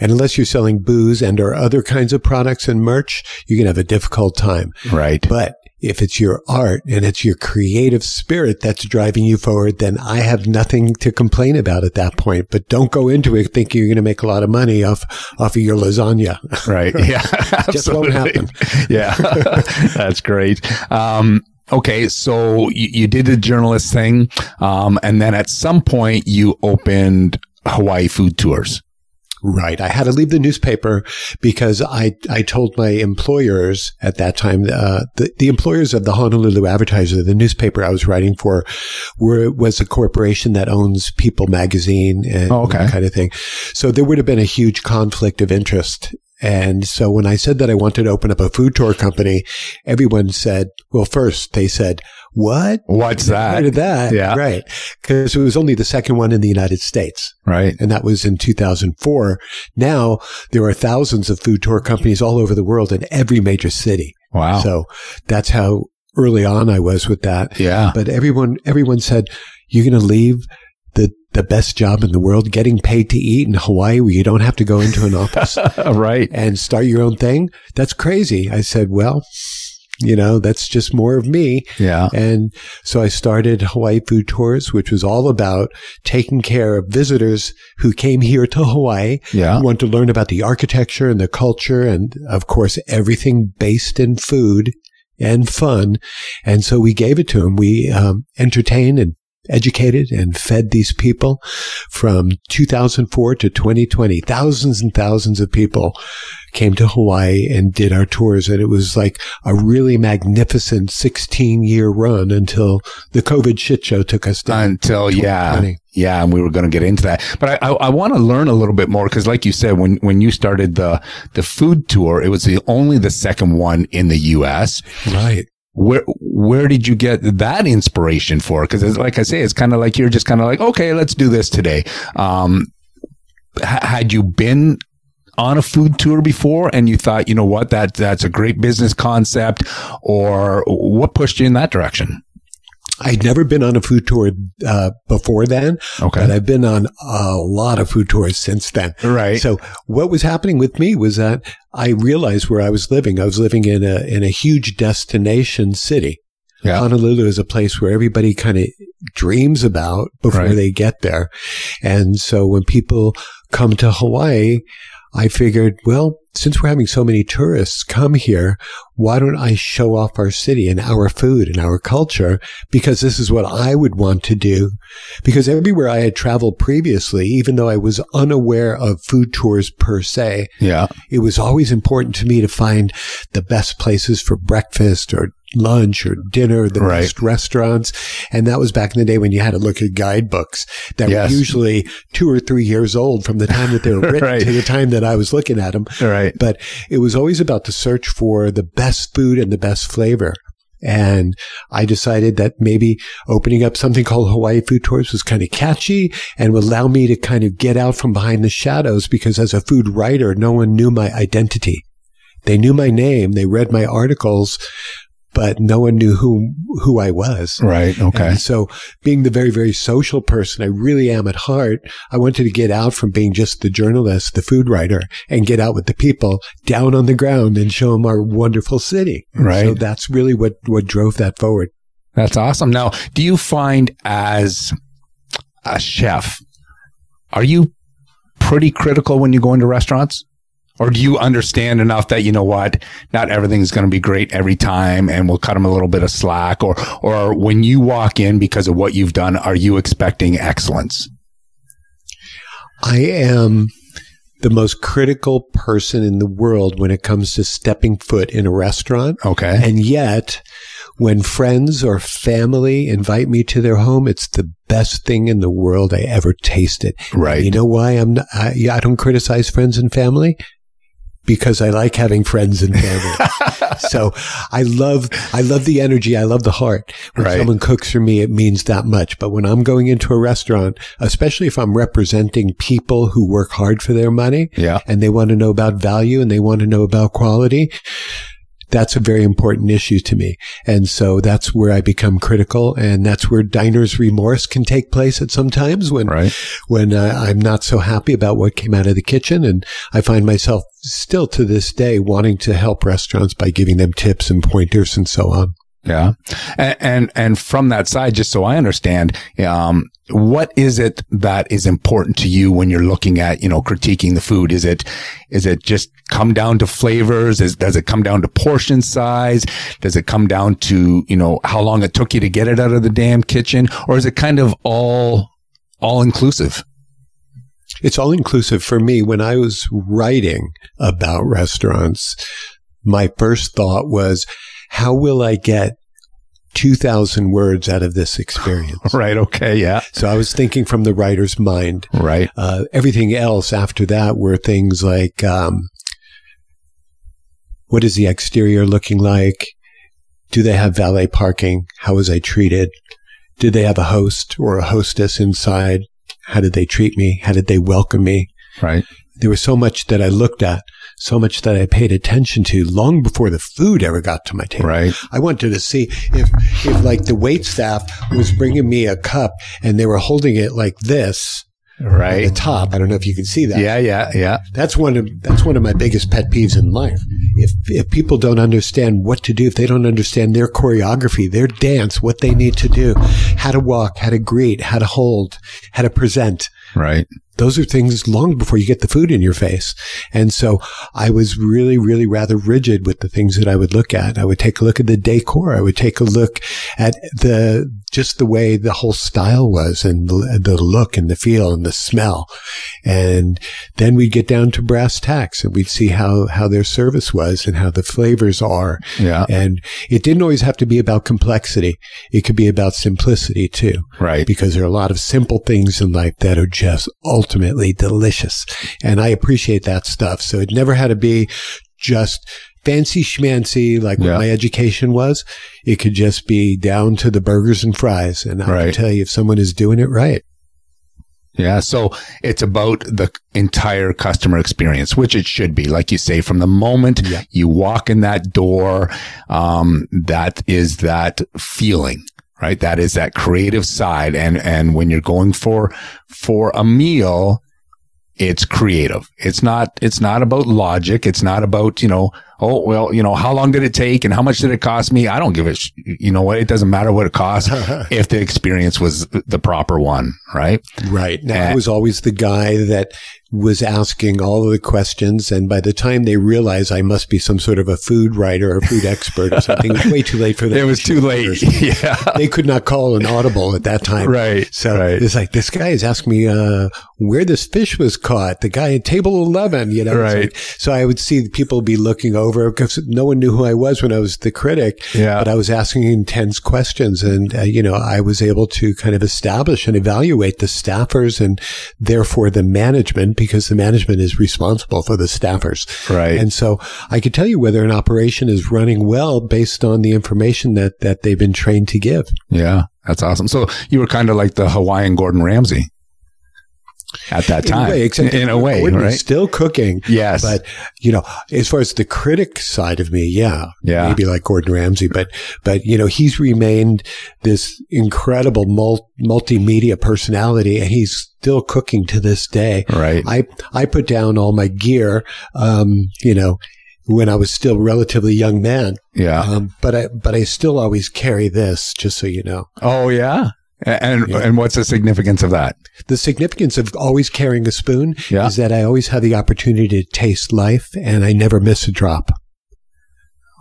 And unless you're selling booze and or other kinds of products and merch, you're going to have a difficult time. Right. But if it's your art and it's your creative spirit that's driving you forward, then I have nothing to complain about at that point. But don't go into it thinking you're going to make a lot of money off, off of your lasagna. Right. Yeah. Just won't happen. yeah. that's great. Um, okay, so you, you, did the journalist thing, um, and then at some point you opened Hawaii food tours. Right. I had to leave the newspaper because I, I told my employers at that time, uh, the, the employers of the Honolulu Advertiser, the newspaper I was writing for, were, was a corporation that owns People magazine and oh, okay. that kind of thing. So there would have been a huge conflict of interest and so when I said that I wanted to open up a food tour company, everyone said, well, first they said, what? What's that? Heard of that? Yeah. Right. Cause it was only the second one in the United States. Right. And that was in 2004. Now there are thousands of food tour companies all over the world in every major city. Wow. So that's how early on I was with that. Yeah. But everyone, everyone said, you're going to leave the the best job in the world, getting paid to eat in Hawaii where you don't have to go into an office. right. And start your own thing. That's crazy. I said, well, you know, that's just more of me. Yeah. And so I started Hawaii Food Tours, which was all about taking care of visitors who came here to Hawaii. Yeah. Want to learn about the architecture and the culture and of course everything based in food and fun. And so we gave it to them. We um, entertained and educated and fed these people from 2004 to 2020. Thousands and thousands of people came to Hawaii and did our tours. And it was like a really magnificent 16 year run until the COVID shit show took us down. Until, yeah. Yeah, and we were going to get into that, but I, I, I want to learn a little bit more because, like you said, when when you started the the food tour, it was the only the second one in the U.S. Right where where did you get that inspiration for? Because like I say, it's kind of like you're just kind of like, okay, let's do this today. Um, had you been on a food tour before and you thought, you know what, that that's a great business concept, or what pushed you in that direction? I'd never been on a food tour uh, before then, okay. but I've been on a lot of food tours since then. Right. So what was happening with me was that I realized where I was living. I was living in a in a huge destination city. Yeah. Honolulu is a place where everybody kind of dreams about before right. they get there. And so when people come to Hawaii, I figured, well, since we're having so many tourists come here, why don't I show off our city and our food and our culture? Because this is what I would want to do. Because everywhere I had traveled previously, even though I was unaware of food tours per se, yeah, it was always important to me to find the best places for breakfast or lunch or dinner, the right. best restaurants. And that was back in the day when you had to look at guidebooks that yes. were usually two or three years old from the time that they were written right. to the time that I was looking at them. Right. But it was always about the search for the best food and the best flavor. And I decided that maybe opening up something called Hawaii Food Tours was kind of catchy and would allow me to kind of get out from behind the shadows because as a food writer, no one knew my identity. They knew my name. They read my articles, but no one knew who who I was. Right. Okay. And so being the very, very social person I really am at heart, I wanted to get out from being just the journalist, the food writer, and get out with the people down on the ground and show them our wonderful city. Right. So that's really what, what drove that forward. That's awesome. Now, do you find as a chef, are you pretty critical when you go into restaurants? Or do you understand enough that you know what, not everything's going to be great every time, and we'll cut them a little bit of slack? Or, or when you walk in because of what you've done, are you expecting excellence? I am the most critical person in the world when it comes to stepping foot in a restaurant. Okay. And yet, when friends or family invite me to their home, it's the best thing in the world I ever tasted. Right. You know why I'm not, I, I don't criticize friends and family? Because I like having friends and family. so I love, I love the energy. I love the heart. When Right. someone cooks for me, it means that much. But when I'm going into a restaurant, especially if I'm representing people who work hard for their money Yeah. and they want to know about value and they want to know about quality, that's a very important issue to me. And so that's where I become critical. And that's where diner's remorse can take place at some times when, Right. when uh, I'm not so happy about what came out of the kitchen. And I find myself still to this day wanting to help restaurants by giving them tips and pointers and so on. Yeah. And, and, and from that side, just so I understand, um, what is it that is important to you when you're looking at, you know, critiquing the food? Is it, is it just come down to flavors? Is, does it come down to portion size? Does it come down to, you know, how long it took you to get it out of the damn kitchen? Or is it kind of all, all inclusive? It's all inclusive for me. When I was writing about restaurants, my first thought was, how will I get 2000 words out of this experience? Right. Okay. Yeah. so I was thinking from the writer's mind. Right. Uh, everything else after that were things like, um, what is the exterior looking like? Do they have valet parking? How was I treated? Did they have a host or a hostess inside? How did they treat me? How did they welcome me? Right. There was so much that I looked at, so much that I paid attention to long before the food ever got to my table. Right. I wanted to see if, if like the wait staff was bringing me a cup and they were holding it like this Right. at the top. I don't know if you can see that. Yeah. Yeah. Yeah. That's one of that's one of my biggest pet peeves in life. If if people don't understand what to do, if they don't understand their choreography, their dance, what they need to do, how to walk, how to greet, how to hold, how to present, Right. Those are things long before you get the food in your face. And so I was really, really rather rigid with the things that I would look at. I would take a look at the decor. I would take a look at the, just the way the whole style was and the, the look and the feel and the smell. And then we'd get down to brass tacks and we'd see how, how their service was and how the flavors are. Yeah. And it didn't always have to be about complexity. It could be about simplicity too Right. because there are a lot of simple things in life that are just ultimately delicious. And I appreciate that stuff. So it never had to be just fancy schmancy like Yeah. what my education was. It could just be down to the burgers and fries. And I Right. can tell you if someone is doing it right. Yeah. So it's about the entire customer experience, which it should be. Like you say, from the moment Yeah. you walk in that door, um, that is that feeling, right? That is that creative side. And, and when you're going for, for a meal, it's creative. It's not, it's not about logic. It's not about, you know, oh, well, you know, how long did it take and how much did it cost me? I don't give a, sh- you know what? It doesn't matter what it costs if the experience was the proper one, right? Right. Now, Uh, I was always the guy that was asking all of the questions. And by the time they realized I must be some sort of a food writer or food expert or something, it was way too late for them. It was too late. yeah. they could not call an audible at that time. Right. So right. it's like, this guy is asking me, uh, where this fish was caught. The guy at table 11, you know. Right. like- so I would see people be looking over because no one knew who I was when I was the critic. Yeah. But I was asking intense questions and, uh, you know, I was able to kind of establish and evaluate the staffers and therefore the management because the management is responsible for the staffers. Right. And so I could tell you whether an operation is running well based on the information that, that they've been trained to give. Yeah, that's awesome. So you were kind of like the Hawaiian Gordon Ramsay at that In a time. way, except in a way, right? Still cooking. Yes. But, you know, as far as the critic side of me, yeah. Yeah. Maybe like Gordon Ramsay, but, but, you know, he's remained this incredible mul- multimedia personality and he's still cooking to this day. right. I, I put down all my gear, um, you know, when I was still a relatively young man. yeah. Um, but I, but I still always carry this, just so you know. oh yeah. And yeah. and what's the significance of that? The significance of always carrying a spoon yeah. is that I always have the opportunity to taste life, and I never miss a drop.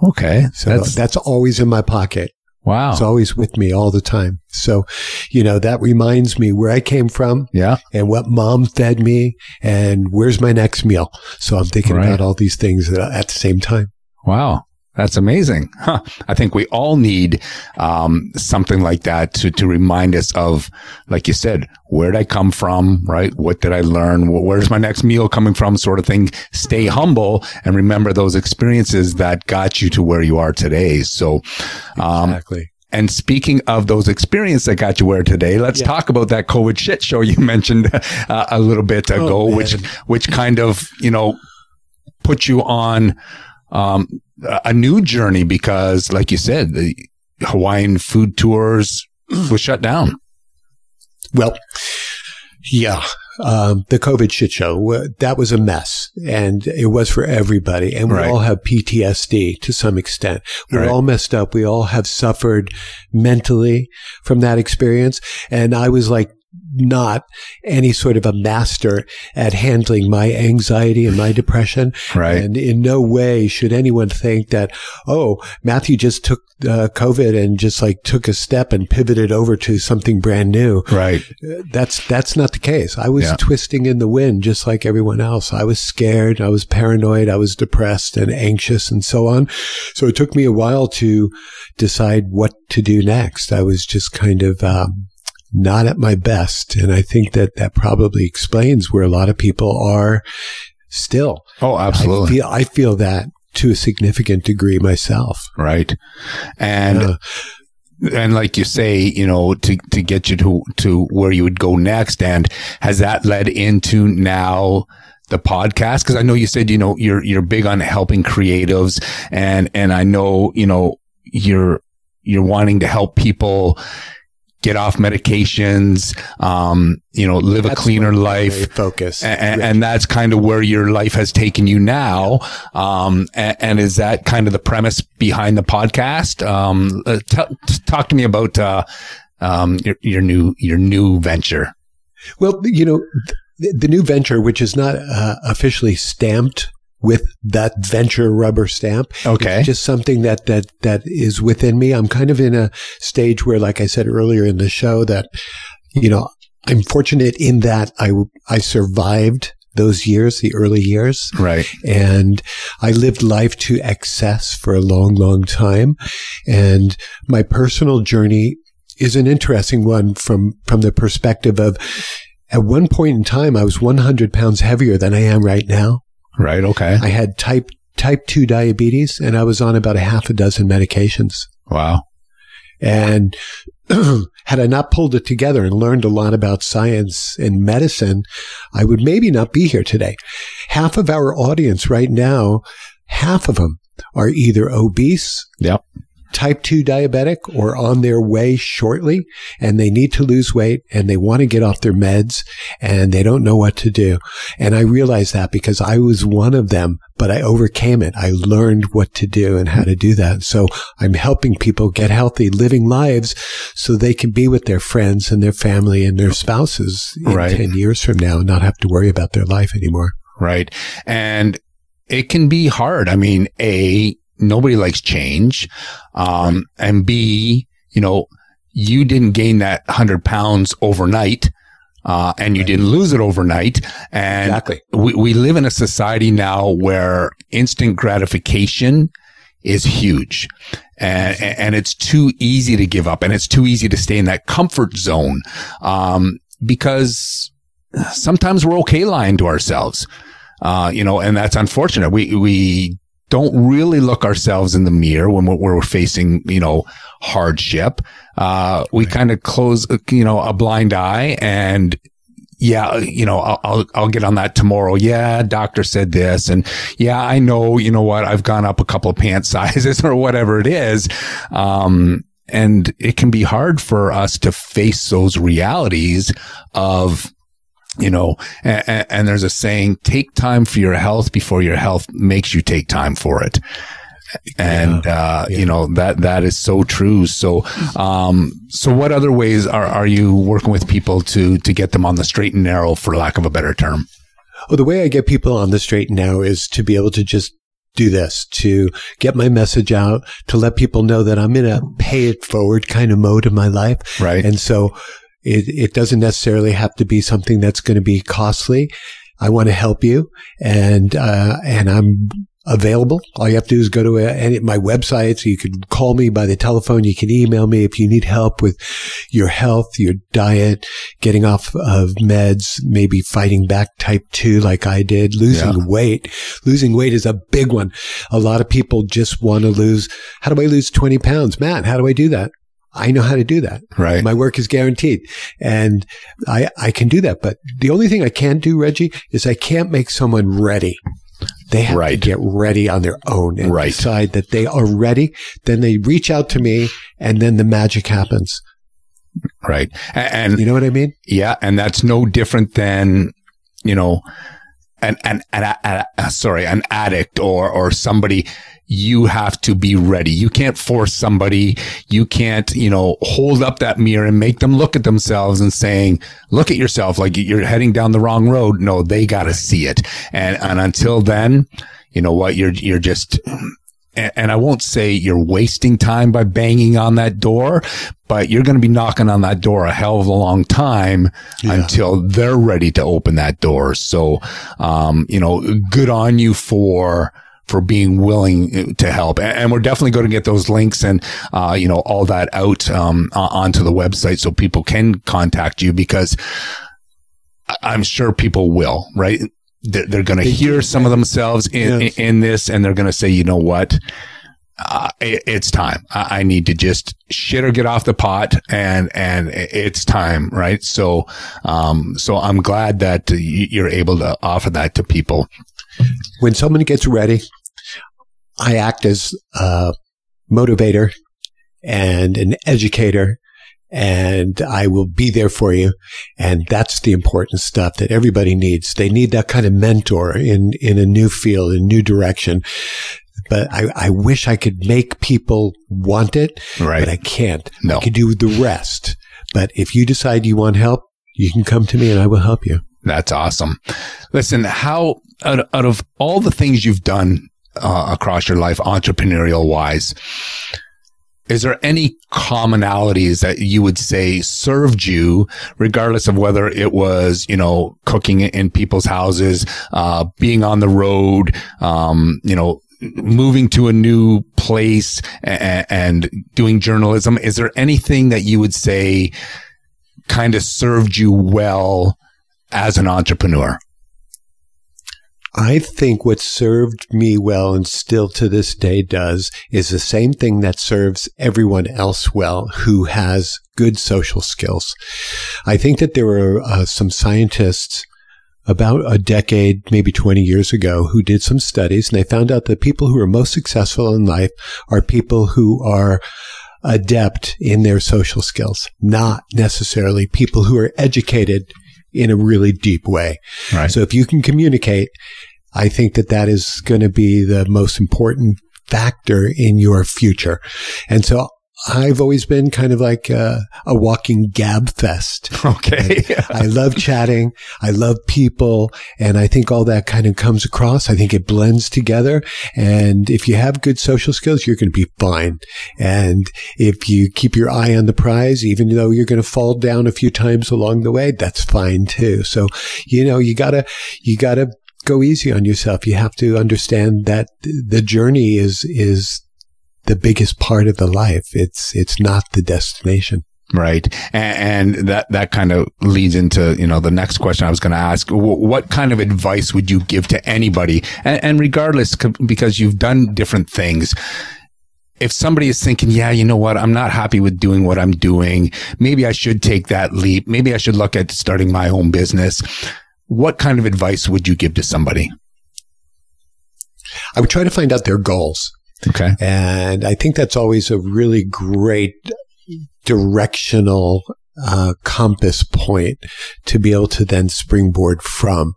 Okay, so that's that's always in my pocket. Wow, it's always with me all the time. So, you know, that reminds me where I came from, yeah, and what mom fed me, and where's my next meal. So I'm thinking right. about all these things at the same time. Wow. That's amazing. Huh. I think we all need um, something like that to to remind us of, like you said, where did I come from, right? What did I learn? Where's my next meal coming from? Sort of thing. Stay humble and remember those experiences that got you to where you are today. So, um, exactly. And speaking of those experiences that got you where today, let's yeah. talk about that COVID shit show you mentioned uh, a little bit oh, ago, oh, which which kind of you know put you on um, a new journey because, like you said, the Hawaiian food tours was shut down. Well, yeah. Um, the COVID shit show, that was a mess and it was for everybody. And we right. all have PTSD to some extent. We're right. all messed up. We all have suffered mentally from that experience. And I was like not any sort of a master at handling my anxiety and my depression. Right. And in no way should anyone think that, oh, Matthew just took uh, COVID and just like took a step and pivoted over to something brand new. Right. That's, that's not the case. I was yeah. twisting in the wind just like everyone else. I was scared. I was paranoid. I was depressed and anxious and so on. So it took me a while to decide what to do next. I was just kind of, um, not at my best. And I think that that probably explains where a lot of people are still. Oh, absolutely. I feel, I feel that to a significant degree myself. Right. And, uh, and like you say, you know, to, to get you to, to where you would go next. And has that led into now the podcast? Cause I know you said, you know, you're, you're big on helping creatives and, and I know, you know, you're, you're wanting to help people get off medications, um, you know, live that's a cleaner life. Focus. And, and, that's kind of where your life has taken you now. Um, and, and, is that kind of the premise behind the podcast? Um, uh, t- talk to me about, uh, um, your, your new, your new venture. Well, you know, the, the new venture, which is not uh, officially stamped with that venture rubber stamp. Okay. It's just something that, that, that is within me. I'm kind of in a stage where, like I said earlier in the show, that, you know, I'm fortunate in that I, I survived those years, the early years. Right. And I lived life to excess for a long, long time. And my personal journey is an interesting one from, from the perspective of at one point in time, I was 100 pounds heavier than I am right now. Right. Okay. I had type type two diabetes, and I was on about a half a dozen medications. Wow. And had I not pulled it together and learned a lot about science and medicine, I would maybe not be here today. Half of our audience right now, half of them are either obese. Yep type 2 diabetic or on their way shortly and they need to lose weight and they want to get off their meds and they don't know what to do. And I realized that because I was one of them, but I overcame it. I learned what to do and how to do that. So I'm helping people get healthy, living lives so they can be with their friends and their family and their spouses in right. 10 years from now and not have to worry about their life anymore. Right. And it can be hard. I mean, A, nobody likes change. Um, and B, you know, you didn't gain that hundred pounds overnight. Uh, and you right. didn't lose it overnight. And exactly. we, we live in a society now where instant gratification is huge and, and it's too easy to give up and it's too easy to stay in that comfort zone. Um, because sometimes we're okay lying to ourselves. Uh, you know, and that's unfortunate. We, we don't really look ourselves in the mirror when we're, we're facing, you know, hardship. Uh, we right. kind of close, you know, a blind eye and yeah, you know, I'll, I'll, I'll, get on that tomorrow. Yeah, doctor said this. And yeah, I know, you know what? I've gone up a couple of pant sizes or whatever it is. Um, and it can be hard for us to face those realities of, you know, and, and, there's a saying, take time for your health before your health makes you take time for it. and Yeah. uh, Yeah. you know that that is so true. So, um, so what other ways are are you working with people to to get them on the straight and narrow, for lack of a better term? Well, the way I get people on the straight and narrow is to be able to just do this, to get my message out, to let people know that I'm in a pay it forward kind of mode in my life. Right. And so it, it doesn't necessarily have to be something that's going to be costly. I want to help you and, uh, and I'm available. All you have to do is go to a, any, my website. So you can call me by the telephone. You can email me if you need help with your health, your diet, getting off of meds, maybe fighting back type two like I did, losing Yeah. weight. Losing weight is a big one. A lot of people just want to lose. How do I lose 20 pounds? Matt, how do I do that? I know how to do that. right. My work is guaranteed and I, I can do that. But the only thing I can't do, Reggie, is I can't make someone ready. They have to get ready on their own and Right. decide that they are ready. Then they reach out to me and then the magic happens. right. A- And, You know what I mean? yeah, and that's no different than you know, an an, an, sorry, an addict or or somebody. You have to be ready. You can't force somebody. You can't, you know, hold up that mirror and make them look at themselves and saying, look at yourself like you're heading down the wrong road. No, they got to see it. And, and until then, you know what? You're, you're just, and, I won't say you're wasting time by banging on that door, but you're going to be knocking on that door a hell of a long time Yeah. until they're ready to open that door. So, um, you know, good on you for, for being willing to help. And, and we're definitely going to get those links and, uh, you know, all that out, um, onto the website so people can contact you because I'm sure people will, right? They're, they're going to hear some of themselves in, Yes. in this and they're going to say, you know what? Uh, it, it's time. I, I need to just shit or get off the pot and, and it's time. Right. So, um, so I'm glad that you- you're able to offer that to people. When someone gets ready, I act as a motivator and an educator and I will be there for you. And that's the important stuff that everybody needs. They need that kind of mentor in, in a new field, a new direction. But I, I wish I could make people want it, Right. but I can't. No. I can do the rest. But if you decide you want help, you can come to me and I will help you. That's awesome. Listen, how out, out of all the things you've done uh, across your life, entrepreneurial wise, is there any commonalities that you would say served you, regardless of whether it was, you know, cooking in people's houses, uh, being on the road, um, you know, moving to a new place and, and doing journalism? Is there anything that you would say kind of served you well as an entrepreneur? I think what served me well and still to this day does is the same thing that serves everyone else well who has good social skills. I think that there were uh, some scientists about a decade, maybe 20 years ago, who did some studies and they found out that people who are most successful in life are people who are adept in their social skills, not necessarily people who are educated in a really deep way. Right. So if you can communicate, I think that that is going to be the most important factor in your future. And so I've always been kind of like a, a walking gab fest. Okay. I love chatting. I love people. And I think all that kind of comes across. I think it blends together. And if you have good social skills, you're going to be fine. And if you keep your eye on the prize, even though you're going to fall down a few times along the way, that's fine too. So, you know, you gotta, you gotta go easy on yourself. You have to understand that the journey is, is the biggest part of the life. It's, it's not the destination. Right. And, and that, that kind of leads into, you know, the next question I was going to ask. W- what kind of advice would you give to anybody? And, and regardless, c- because you've done different things, if somebody is thinking, yeah, you know what? I'm not happy with doing what I'm doing. Maybe I should take that leap. Maybe I should look at starting my own business. What kind of advice would you give to somebody? I would try to find out their goals. Okay. And I think that's always a really great directional uh, compass point to be able to then springboard from.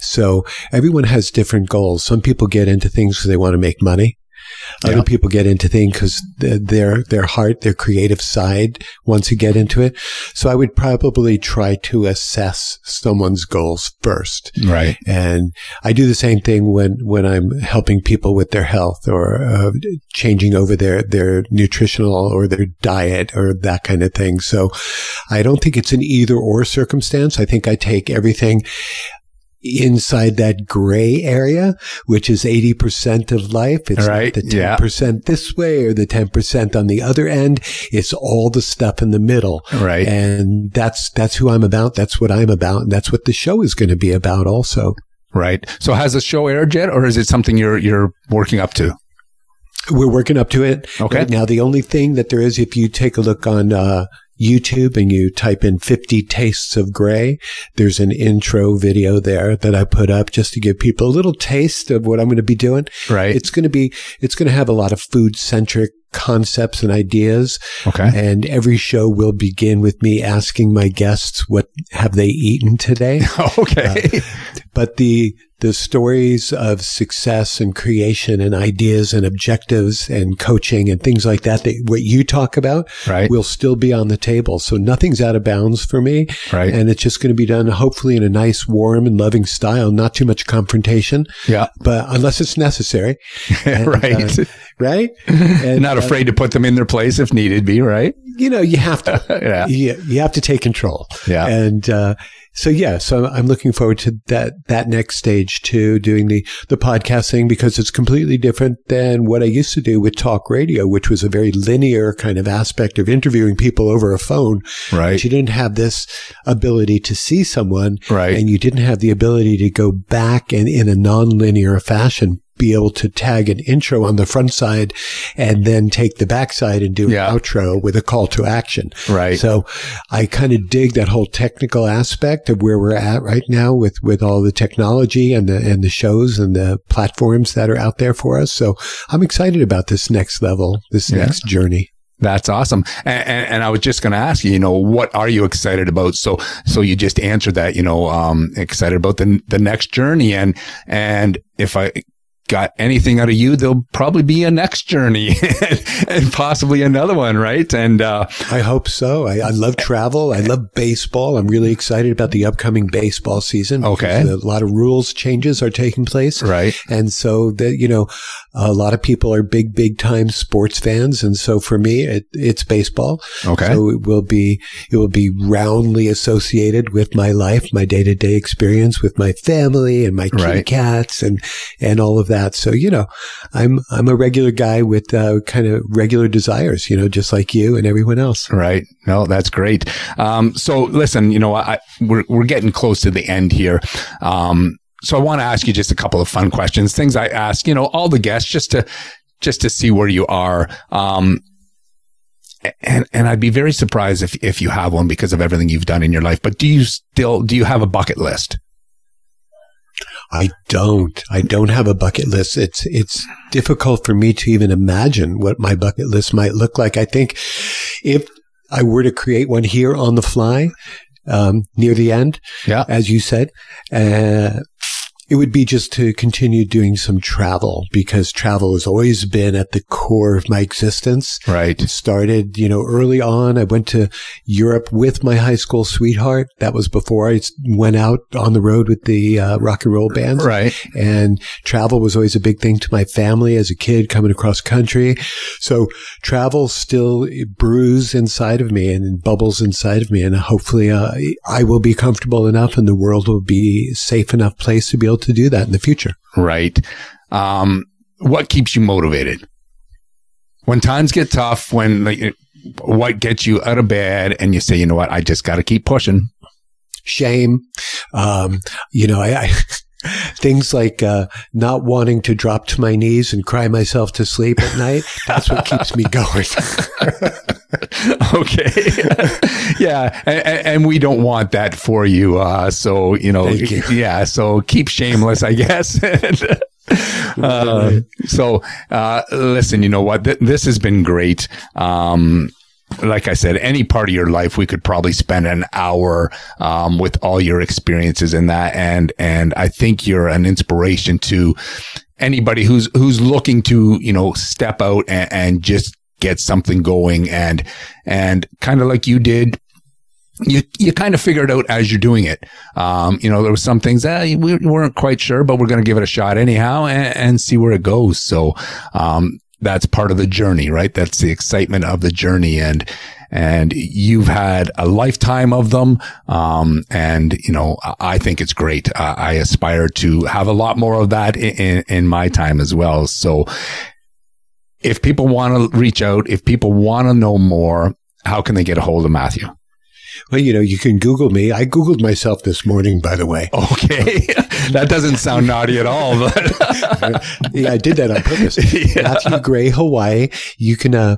So everyone has different goals. Some people get into things because they want to make money. Other Yeah. people get into things because their their heart, their creative side wants to get into it. So I would probably try to assess someone's goals first. Right. And I do the same thing when, when I'm helping people with their health or uh, changing over their, their nutritional or their diet or that kind of thing. So I don't think it's an either or circumstance. I think I take everything inside that gray area, which is 80% of life. It's Right. not the 10% this way or the 10% on the other end. It's all the stuff in the middle. Right. And that's, that's who I'm about. That's what I'm about. And that's what the show is going to be about also. Right. So has the show aired yet, or is it something you're you're working up to? We're working up to it. Okay. Right now, the only thing that there is, if you take a look on, uh, YouTube and you type in 50 tastes of gray, there's an intro video there that I put up just to give people a little taste of what I'm going to be doing. Right. It's going to be, it's going to have a lot of food centric concepts and ideas. okay. And every show will begin with me asking my guests, what have they eaten today? okay. but the the stories of success and creation and ideas and objectives and coaching and things like that that what you talk about right. will still be on the table so nothing's out of bounds for me right. and it's just going to be done hopefully in a nice warm and loving style not too much confrontation yeah. but unless it's necessary And, right. uh, right and Not uh, afraid to put them in their place if needed be. Right. you know you have to yeah. you, you have to take control Yeah. and uh, so yeah, so I'm looking forward to that that next stage too, doing the the podcasting because it's completely different than what I used to do with talk radio, which was a very linear kind of aspect of interviewing people over a phone. Right. But you didn't have this ability to see someone, Right. and you didn't have the ability to go back and in a non-linear fashion be able to tag an intro on the front side and then take the back side and do Yeah. an outro with a call to action. Right. So I kind of dig that whole technical aspect of where we're at right now with, with all the technology and the, and the shows and the platforms that are out there for us. So I'm excited about this next level, this Yeah. next journey. That's awesome. And, and, and I was just going to ask you, you know, what are you excited about? So, so you just answered that, you know, um, excited about the, the next journey. And, and if I got anything out of you, there'll probably be a next journey and possibly another one. Right. And, uh, I hope so. I, I love travel. I love baseball. I'm really excited about the upcoming baseball season. Okay. A lot of rules changes are taking place. right. And so that, you know, a lot of people are big, big time sports fans. And so for me, it, it's baseball. Okay. So it will be, it will be roundly associated with my life, my day to day experience with my family and my kitty Right. cats and, and all of that. So, you know, I'm, I'm a regular guy with, uh, kind of regular desires, you know, just like you and everyone else. Right. No, that's great. Um, so listen, you know, I, we're, we're getting close to the end here. Um, so I want to ask you just a couple of fun questions, things I ask, you know, all the guests just to, just to see where you are. Um, and, and I'd be very surprised if, if you have one because of everything you've done in your life, but do you still, do you have a bucket list? I don't. I don't have a bucket list. It's it's difficult for me to even imagine what my bucket list might look like. I think if I were to create one here on the fly, um, near the end, Yeah. as you said, uh, it would be just to continue doing some travel because travel has always been at the core of my existence. Right. It started, you know, early on. I went to Europe with my high school sweetheart. That was before I went out on the road with the uh, rock and roll bands. Right. And travel was always a big thing to my family as a kid coming across country. So travel still brews inside of me and bubbles inside of me. And hopefully, uh, I will be comfortable enough and the world will be safe enough place to be able to do that in the future. Right. Um, what keeps you motivated? When times get tough, when like, what gets you out of bed and you say, you know what, I just got to keep pushing. shame. Um, you know, I, I things like uh, not wanting to drop to my knees and cry myself to sleep at night. That's what keeps me going. okay. yeah. And, and we don't want that for you. Uh, so, you know, you. yeah. So keep shameless, I guess. uh, so, uh, listen, you know what? Th- this has been great. Um, like I said, any part of your life, we could probably spend an hour um, with all your experiences in that, and and I think you're an inspiration to anybody who's who's looking to you know step out and, and just get something going and and kind of like you did you you kind of figure it out as you're doing it. Um, you know, there was some things that we weren't quite sure, but we're going to give it a shot anyhow and, and see where it goes. So, um, that's part of the journey, right? That's the excitement of the journey. And, and you've had a lifetime of them. Um, and, you know, I think it's great. Uh, I aspire to have a lot more of that in, in, in my time as well. So if people want to reach out, if people want to know more, how can they get a hold of Matthew? Well, you know, you can Google me. I Googled myself this morning, by the way. Okay. that doesn't sound naughty at all, but yeah, I did that on purpose. Yeah. Matthew Gray, Hawaii. You can, uh,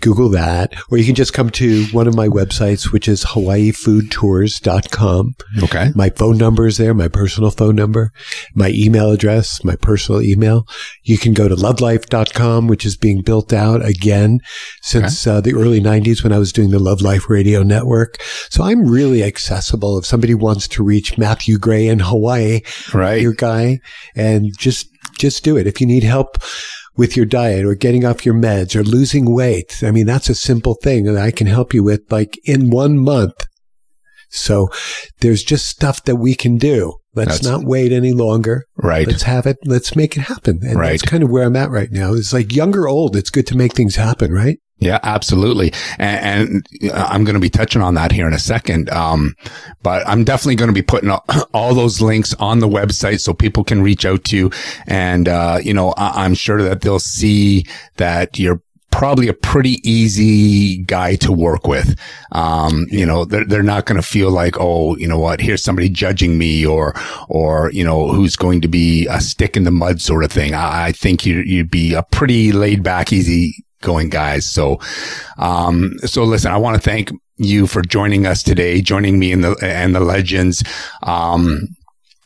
Google that, or you can just come to one of my websites, which is hawaiifoodtours.com. Okay. My phone number is there, my personal phone number, my email address, my personal email. You can go to lovelife.com, which is being built out again since okay. uh, the early 90s when I was doing the Love Life Radio Network. So I'm really accessible. If somebody wants to reach Matthew Gray in Hawaii, right. your guy, and just, just do it. If you need help, with your diet or getting off your meds or losing weight. I mean, that's a simple thing that I can help you with like in one month. So there's just stuff that we can do. Let's that's, not wait any longer. Right. Let's have it. Let's make it happen. And right. that's kind of where I'm at right now. It's like young or old. It's good to make things happen, right? Yeah, absolutely. And, and I'm going to be touching on that here in a second. Um, but I'm definitely going to be putting all, all, those links on the website so people can reach out to you. And, uh, you know, I, I'm sure that they'll see that you're probably a pretty easy guy to work with. Um, you know, they're, they're not going to feel like, oh, you know what, here's somebody judging me or, or, you know, who's going to be a stick in the mud sort of thing. I, I think you, you'd be a pretty laid back, easy going guys. So, um, so listen, I want to thank you for joining us today, joining me in the, and the legends. Um,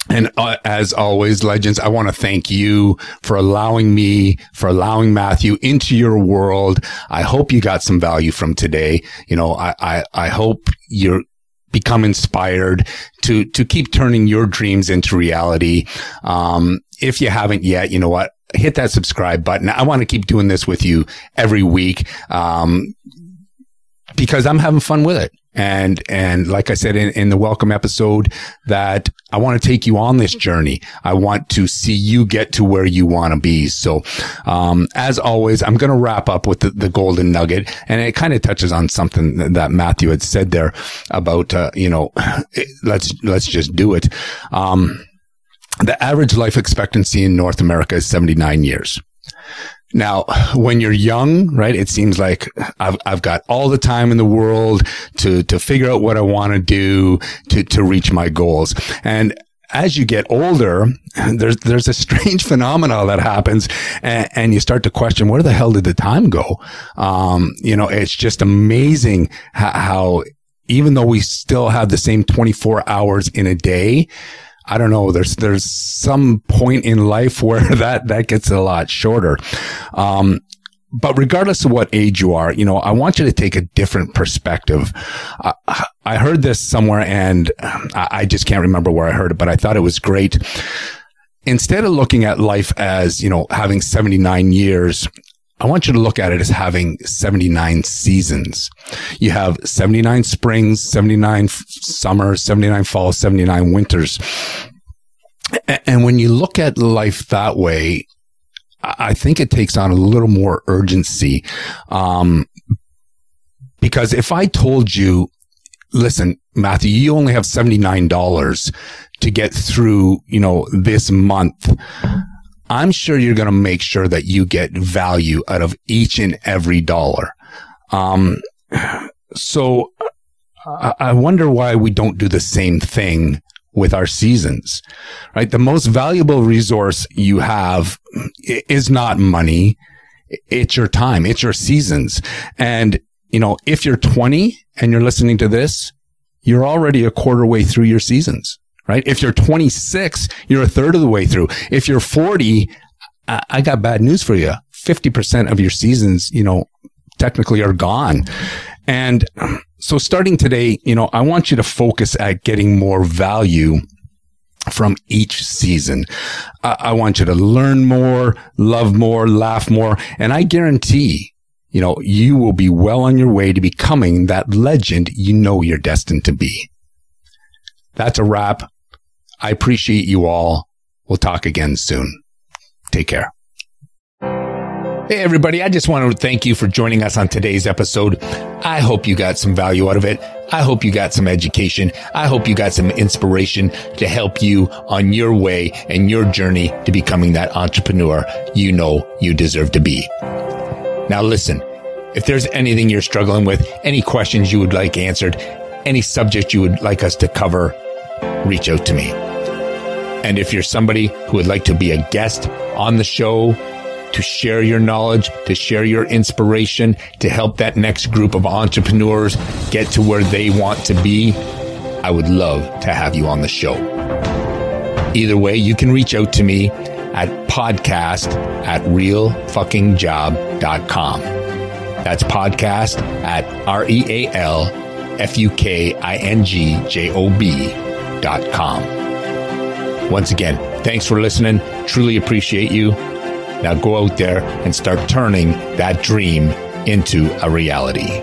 and uh, as always, legends, I want to thank you for allowing me, for allowing Matthew into your world. I hope you got some value from today. You know, I, I, I hope you're, become inspired to to keep turning your dreams into reality. Um, if you haven't yet, you know what? Hit that subscribe button. I want to keep doing this with you every week. Um, because I'm having fun with it. And, and like I said in, in the welcome episode that I want to take you on this journey. I want to see you get to where you want to be. So, um, as always, I'm going to wrap up with the, the golden nugget and it kind of touches on something that Matthew had said there about, uh, you know, let's, let's just do it. Um, the average life expectancy in North America is 79 years. Now, when you're young, right, it seems like I've, I've got all the time in the world to, to figure out what I want to do to, to reach my goals. And as you get older, there's, there's a strange phenomenon that happens and, and, you start to question, where the hell did the time go? Um, you know, it's just amazing how, how even though we still have the same 24 hours in a day, I don't know. There's there's some point in life where that that gets a lot shorter. Um, but regardless of what age you are, you know, I want you to take a different perspective. I, I heard this somewhere and I just can't remember where I heard it, but I thought it was great. Instead of looking at life as, you know, having 79 years, I want you to look at it as having 79 seasons. You have 79 springs, 79 summers, 79 falls, 79 winters. And when you look at life that way, I think it takes on a little more urgency. Um, because if I told you, listen, Matthew, you only have $79 to get through, you know, this month. I'm sure you're going to make sure that you get value out of each and every dollar. Um, so I wonder why we don't do the same thing with our seasons, right? The most valuable resource you have is not money. It's your time. It's your seasons. And, you know, if you're 20 and you're listening to this, you're already a quarter way through your seasons right? If you're 26, you're a third of the way through. If you're 40, I got bad news for you. 50% of your seasons, you know, technically are gone. And so starting today, you know, I want you to focus at getting more value from each season. I, I want you to learn more, love more, laugh more. And I guarantee, you know, you will be well on your way to becoming that legend you know you're destined to be. That's a wrap. I appreciate you all. We'll talk again soon. Take care. Hey, everybody. I just want to thank you for joining us on today's episode. I hope you got some value out of it. I hope you got some education. I hope you got some inspiration to help you on your way and your journey to becoming that entrepreneur you know you deserve to be. Now, listen, if there's anything you're struggling with, any questions you would like answered, any subject you would like us to cover, reach out to me. And if you're somebody who would like to be a guest on the show, to share your knowledge, to share your inspiration, to help that next group of entrepreneurs get to where they want to be, I would love to have you on the show. Either way, you can reach out to me at podcast at realfukingjob.com. That's podcast at R E A L F U K I N G J O B dot com. Once again, thanks for listening. Truly appreciate you. Now go out there and start turning that dream into a reality.